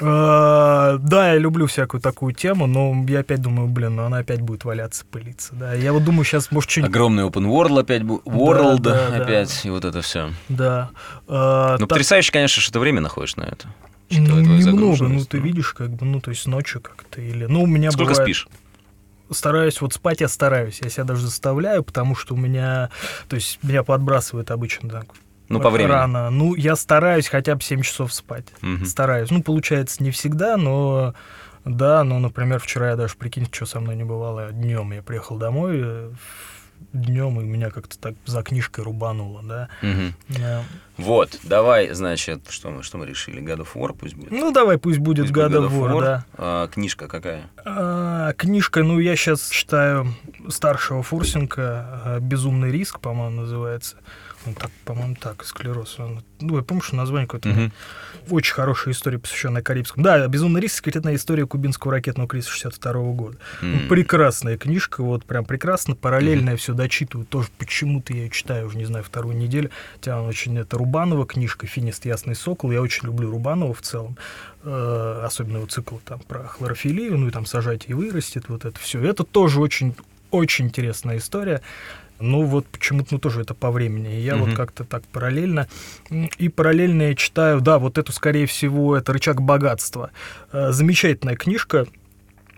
Э, Да, я люблю всякую такую тему, но я опять думаю, блин, ну она опять будет валяться, пылиться. Да, я вот думаю, сейчас, может, что-нибудь... Огромный open world опять, бу- world да, да. опять, и вот это все. Да. Э, Ну, та- потрясающе, конечно, что ты время находишь на это. Ну, немного, ну, ты видишь, как бы, ну, то есть ночью как-то или... Ну, у меня Сколько бывает- спишь? Стараюсь, вот спать я стараюсь, я себя даже заставляю, потому что у меня, то есть меня подбрасывает обычно так. Ну, по времени. Рано. Ну, я стараюсь хотя бы 7 часов спать. Мгм. Стараюсь. Ну, получается, не всегда, но да, ну, например, вчера я даже, прикинь, что со мной не бывало, днем я приехал домой, днем, и меня как-то так за книжкой рубануло, да. Мгм. Да. Вот, давай, значит, что мы, что мы решили? God of War пусть будет? Ну, давай, пусть будет Пусть God будет of War, да. А, книжка какая? А, книжка, ну, я сейчас читаю старшего Фурсенко «Безумный риск», по-моему, называется. Ну, так, по-моему, так, склероз. Он- Ну, я помню, что название какое-то. Мгм. Очень хорошая история, посвященная Карибскому. Да, «Безумный риск. Секретная история кубинского ракетного кризиса 62 года. Ну, М. прекрасная книжка, вот прям прекрасно. Параллельно я все дочитываю. Тоже почему-то я ее читаю уже, не знаю, вторую неделю. Хотя она очень... Это Рубанова книжка «Финист. Ясный сокол». Я очень люблю Рубанова в целом. Э, особенно его цикл там про хлорофилию, ну и там «Сажайте и вырастет». Вот это все. Это тоже очень, очень интересная история. Ну вот почему-то, ну тоже это по времени. Я Мгм. вот как-то так параллельно. И параллельно я читаю, да, вот эту, скорее всего, это «Рычаг богатства». Э, Замечательная книжка.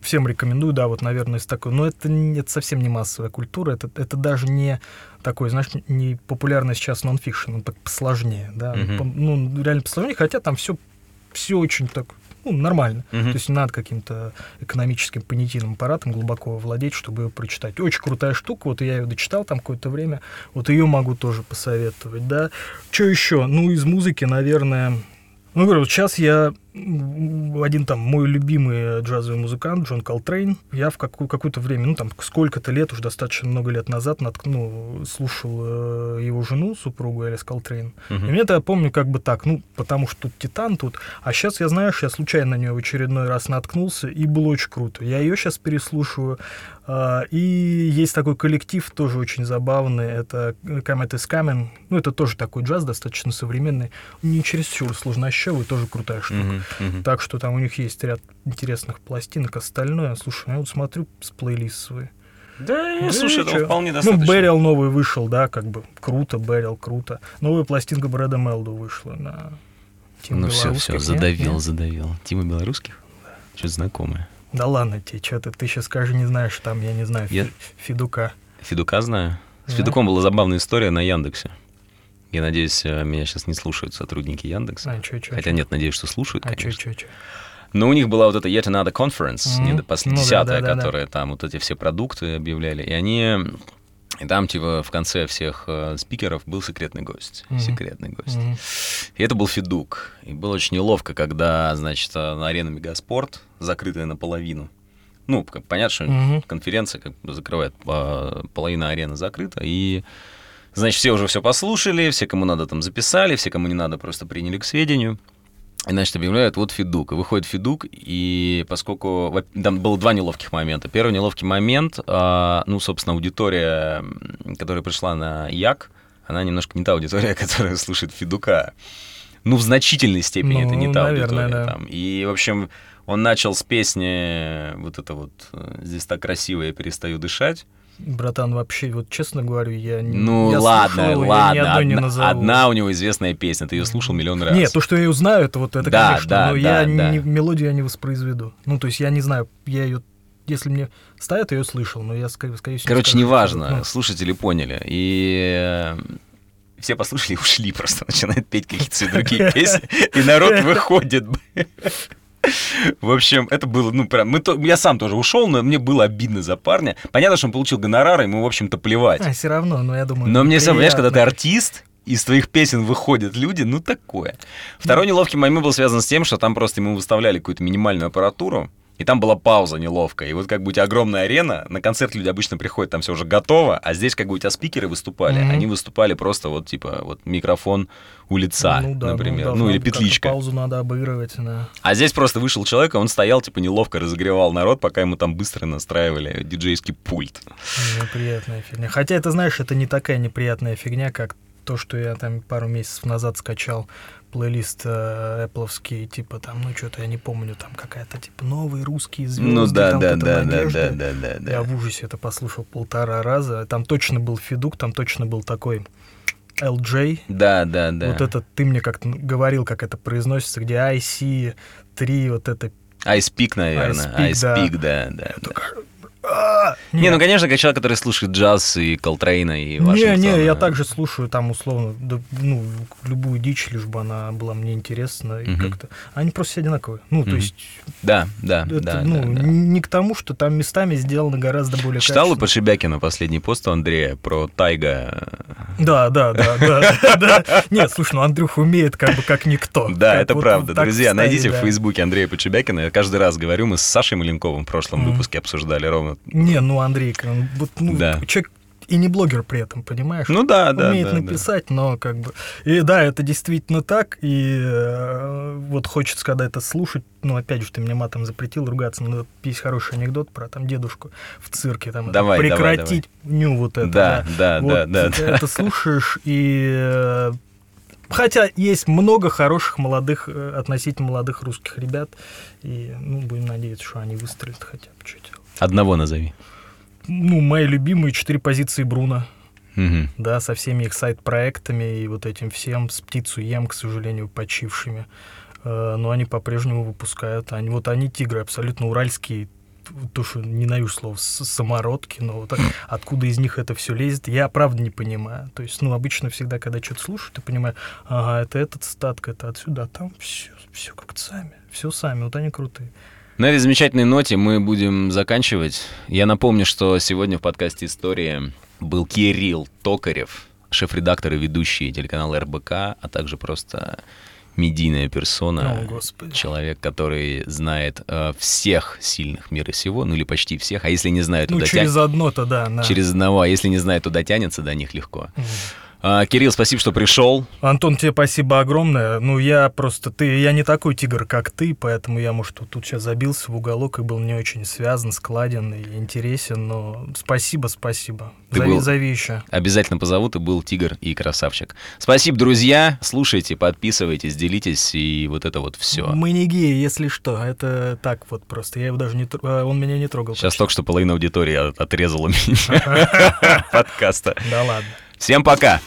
Всем рекомендую, да, вот, наверное, из такой. Но это, это совсем не массовая культура, это, это даже не такой, знаешь, не популярный сейчас нонфикшн, он так посложнее, да. По- Ну, реально посложнее, хотя там все, все очень так, ну, нормально. Мгм. То есть не надо каким-то экономическим понятийным аппаратом глубоко владеть, чтобы ее прочитать. Очень крутая штука, вот я ее дочитал там какое-то время, вот ее могу тоже посоветовать, да. Что еще? Ну, из музыки, наверное... Ну, говорю, вот сейчас я один там мой любимый джазовый музыкант Джон Колтрейн. Я в какую- какое-то время, ну там сколько-то лет, уже достаточно много лет назад, натк- ну, слушал э, его жену, супругу Элис Колтрейн. Мгм. И мне это я помню как бы так, ну, потому что тут Титан тут. А сейчас я, знаешь, я случайно на нее в очередной раз наткнулся, и было очень круто. Я ее сейчас переслушиваю. а, И есть такой коллектив, тоже очень забавный, это Comet is Coming. Ну, это тоже такой джаз, достаточно современный. Не чересчур сложнощавый, тоже крутая штука. Мгм. Мгм. Так что там у них есть ряд интересных пластинок. Остальное, слушай, я вот смотрю с плейлист свой. Да, Да слушай, этого чё? вполне Ну, достаточно. Берил новый вышел, да, как бы круто, Берил круто. Новая пластинка Брэда Мелду вышла на Тима Ну все, все, задавил, Нет? задавил. Тима Белорусских? Что-то знакомое. Да ладно тебе, что ты, ты сейчас скажи, не знаешь, там, я не знаю, Я- Фи- Федука. Федука знаю. С Да. Федуком была забавная история на Яндексе. Я надеюсь, э, меня сейчас не слушают сотрудники Яндекса. А, чё, чё, Хотя чё? нет, надеюсь, что слушают, А чё, конечно. чё, чё? Но у них была вот эта Yet Another Conference, Мгм. не до- пос- Ну да, десятая, да, да, да. которая там вот эти все продукты объявляли. И они... И там, типа, в конце всех э, спикеров был секретный гость. Мгм. Секретный гость. Мгм. И это был Федук. И было очень неловко, когда, значит, э, на арену Мегаспорт, закрытая наполовину, ну, понятно, что Мгм. конференция как бы закрывает, а, половина арены закрыта, и, значит, все уже все послушали, все, кому надо, там записали, все, кому не надо, просто приняли к сведению. И, значит, объявляют, вот Федук. И выходит Федук, и поскольку... Там было два неловких момента. Первый неловкий момент, а, ну, собственно, аудитория, которая пришла на Як, она немножко не та аудитория, которая слушает Федука. Ну, в значительной степени Ну, это не та наверное, аудитория. да. Там. И, в общем, он начал с песни вот это вот э, «Здесь так красиво, я перестаю дышать». Братан, вообще, вот честно говорю, я не Ну, я ладно, слушал его, я ладно. ни одной не одна, назову. одна у него известная песня, ты ее слушал миллион раз. Нет, то, что я ее знаю, это вот это, Да, конечно, да, но да, я да. не, мелодию я не воспроизведу. Ну, то есть я не знаю, я ее, если мне ставят, я ее слышал, но я, скорее, всего, не Короче, скажу, неважно, ну, слушатели поняли. И э, все послушали и ушли просто, начинают петь какие-то свои другие песни, и народ выходит. В общем, это было, ну, прям, мы то, я сам тоже ушел, но мне было обидно за парня. Понятно, что он получил гонорар, ему, в общем-то, плевать. А, все равно, но я думаю... Но мне все, понимаешь, когда ты артист, из твоих песен выходят люди, ну такое. Второй неловкий момент был связан с тем, что там просто ему выставляли какую-то минимальную аппаратуру, и там была пауза неловкая. И вот как бы у тебя огромная арена, на концерт люди обычно приходят, там все уже готово, а здесь как бы у тебя спикеры выступали, Мгм. они выступали просто вот типа вот микрофон у лица, Ну да, например, ну, должна или петличка. Паузу надо обыгрывать, да. А здесь просто вышел человек, и он стоял, типа, неловко разогревал народ, пока ему там быстро настраивали диджейский пульт. Неприятная фигня. Хотя это, знаешь, это не такая неприятная фигня, как то, что я там пару месяцев назад скачал плейлист э, Apple'овский, типа там, ну что-то я не помню, там какая-то типа новые русские звезды. Ну да, там да, да, да, надежда. да, да, да, Я да. в ужасе это послушал полтора раза. Там точно был Федук, там точно был такой LJ. Да, да, да. Вот это ты мне как-то говорил, как это произносится, где IC3, вот это... Ice Peak, наверное. Ice Ice Peak, Peak, да, да. да. А! Не, ну, конечно, как человек, который слушает джаз и Колтрейна, и Не, Вашингтона. не, я также слушаю там условно, да, ну, любую дичь, лишь бы она была мне интересна и как-то. Они просто все одинаковые. Ну, то есть, Да, да, это, да, ну, да, да. не к тому, что там местами сделано гораздо более Читал у. Подшибякина последний пост у Андрея про Тайга? Да, да, да, да. Нет, слушай, ну Андрюха умеет как бы как никто. Да, это правда. Друзья, найдите в. Фейсбуке Андрея Подшибякина. Я каждый раз говорю, мы с Сашей Маленковым в прошлом выпуске обсуждали ровно. Не, ну Андрей, он вот, ну, Да. человек и не блогер при этом, понимаешь? Ну да, да. Умеет да, да. написать, но как бы... И да, это действительно так, и э, вот хочется, когда это слушать, ну, опять же, ты мне матом запретил ругаться, но есть хороший анекдот про там дедушку в цирке, там, Давай, давай, прекратить ню вот это. Да, да, Вот да, да, ты да. это слушаешь, и... э, Хотя есть много хороших молодых, э, относительно молодых русских ребят, и ну, будем надеяться, что они выстрелят хотя бы чуть. Одного назови. Ну, мои любимые четыре позиции Бруно, Мгм. да, со всеми их сайт-проектами и вот этим всем, с птицу ем, к сожалению, почившими. Э, Но они по-прежнему выпускают. Они, вот они тигры, абсолютно уральские, то, что ненавижу слово, самородки, но вот откуда из них это все лезет, я правда не понимаю. То есть, ну, обычно всегда, когда что-то слушаю, ты понимаешь, ага, это этот статка, это отсюда, а там все, все как-то сами, все сами, вот они крутые. На этой замечательной ноте мы будем заканчивать. Я напомню, что сегодня в подкасте «История» был Кирилл Токарев, шеф-редактор и ведущий телеканала РБК, а также просто медийная персона. О, Господи. Человек, который знает э, всех сильных мира сего, ну или почти всех, а если не знает, Ну, дотя- через одно-то, да. да. через одного, а если не знает, то дотянется до них легко. Мгм. А, Кирилл, спасибо, что пришел. Антон, тебе спасибо огромное. Ну, я просто... ты, Я не такой тигр, как ты, поэтому я, может, тут, сейчас забился в уголок и был не очень связан, складен и интересен, но спасибо, спасибо. Ты зови, был- зови еще. Обязательно позову, ты был тигр и красавчик. Спасибо, друзья. Слушайте, подписывайтесь, делитесь и вот это вот все. Мы не геи, если что. Это так вот просто. Я его даже не... а, Он меня не трогал. Сейчас почти. только что половина аудитории от- отрезала меня подкаста. Да ладно. Всем пока!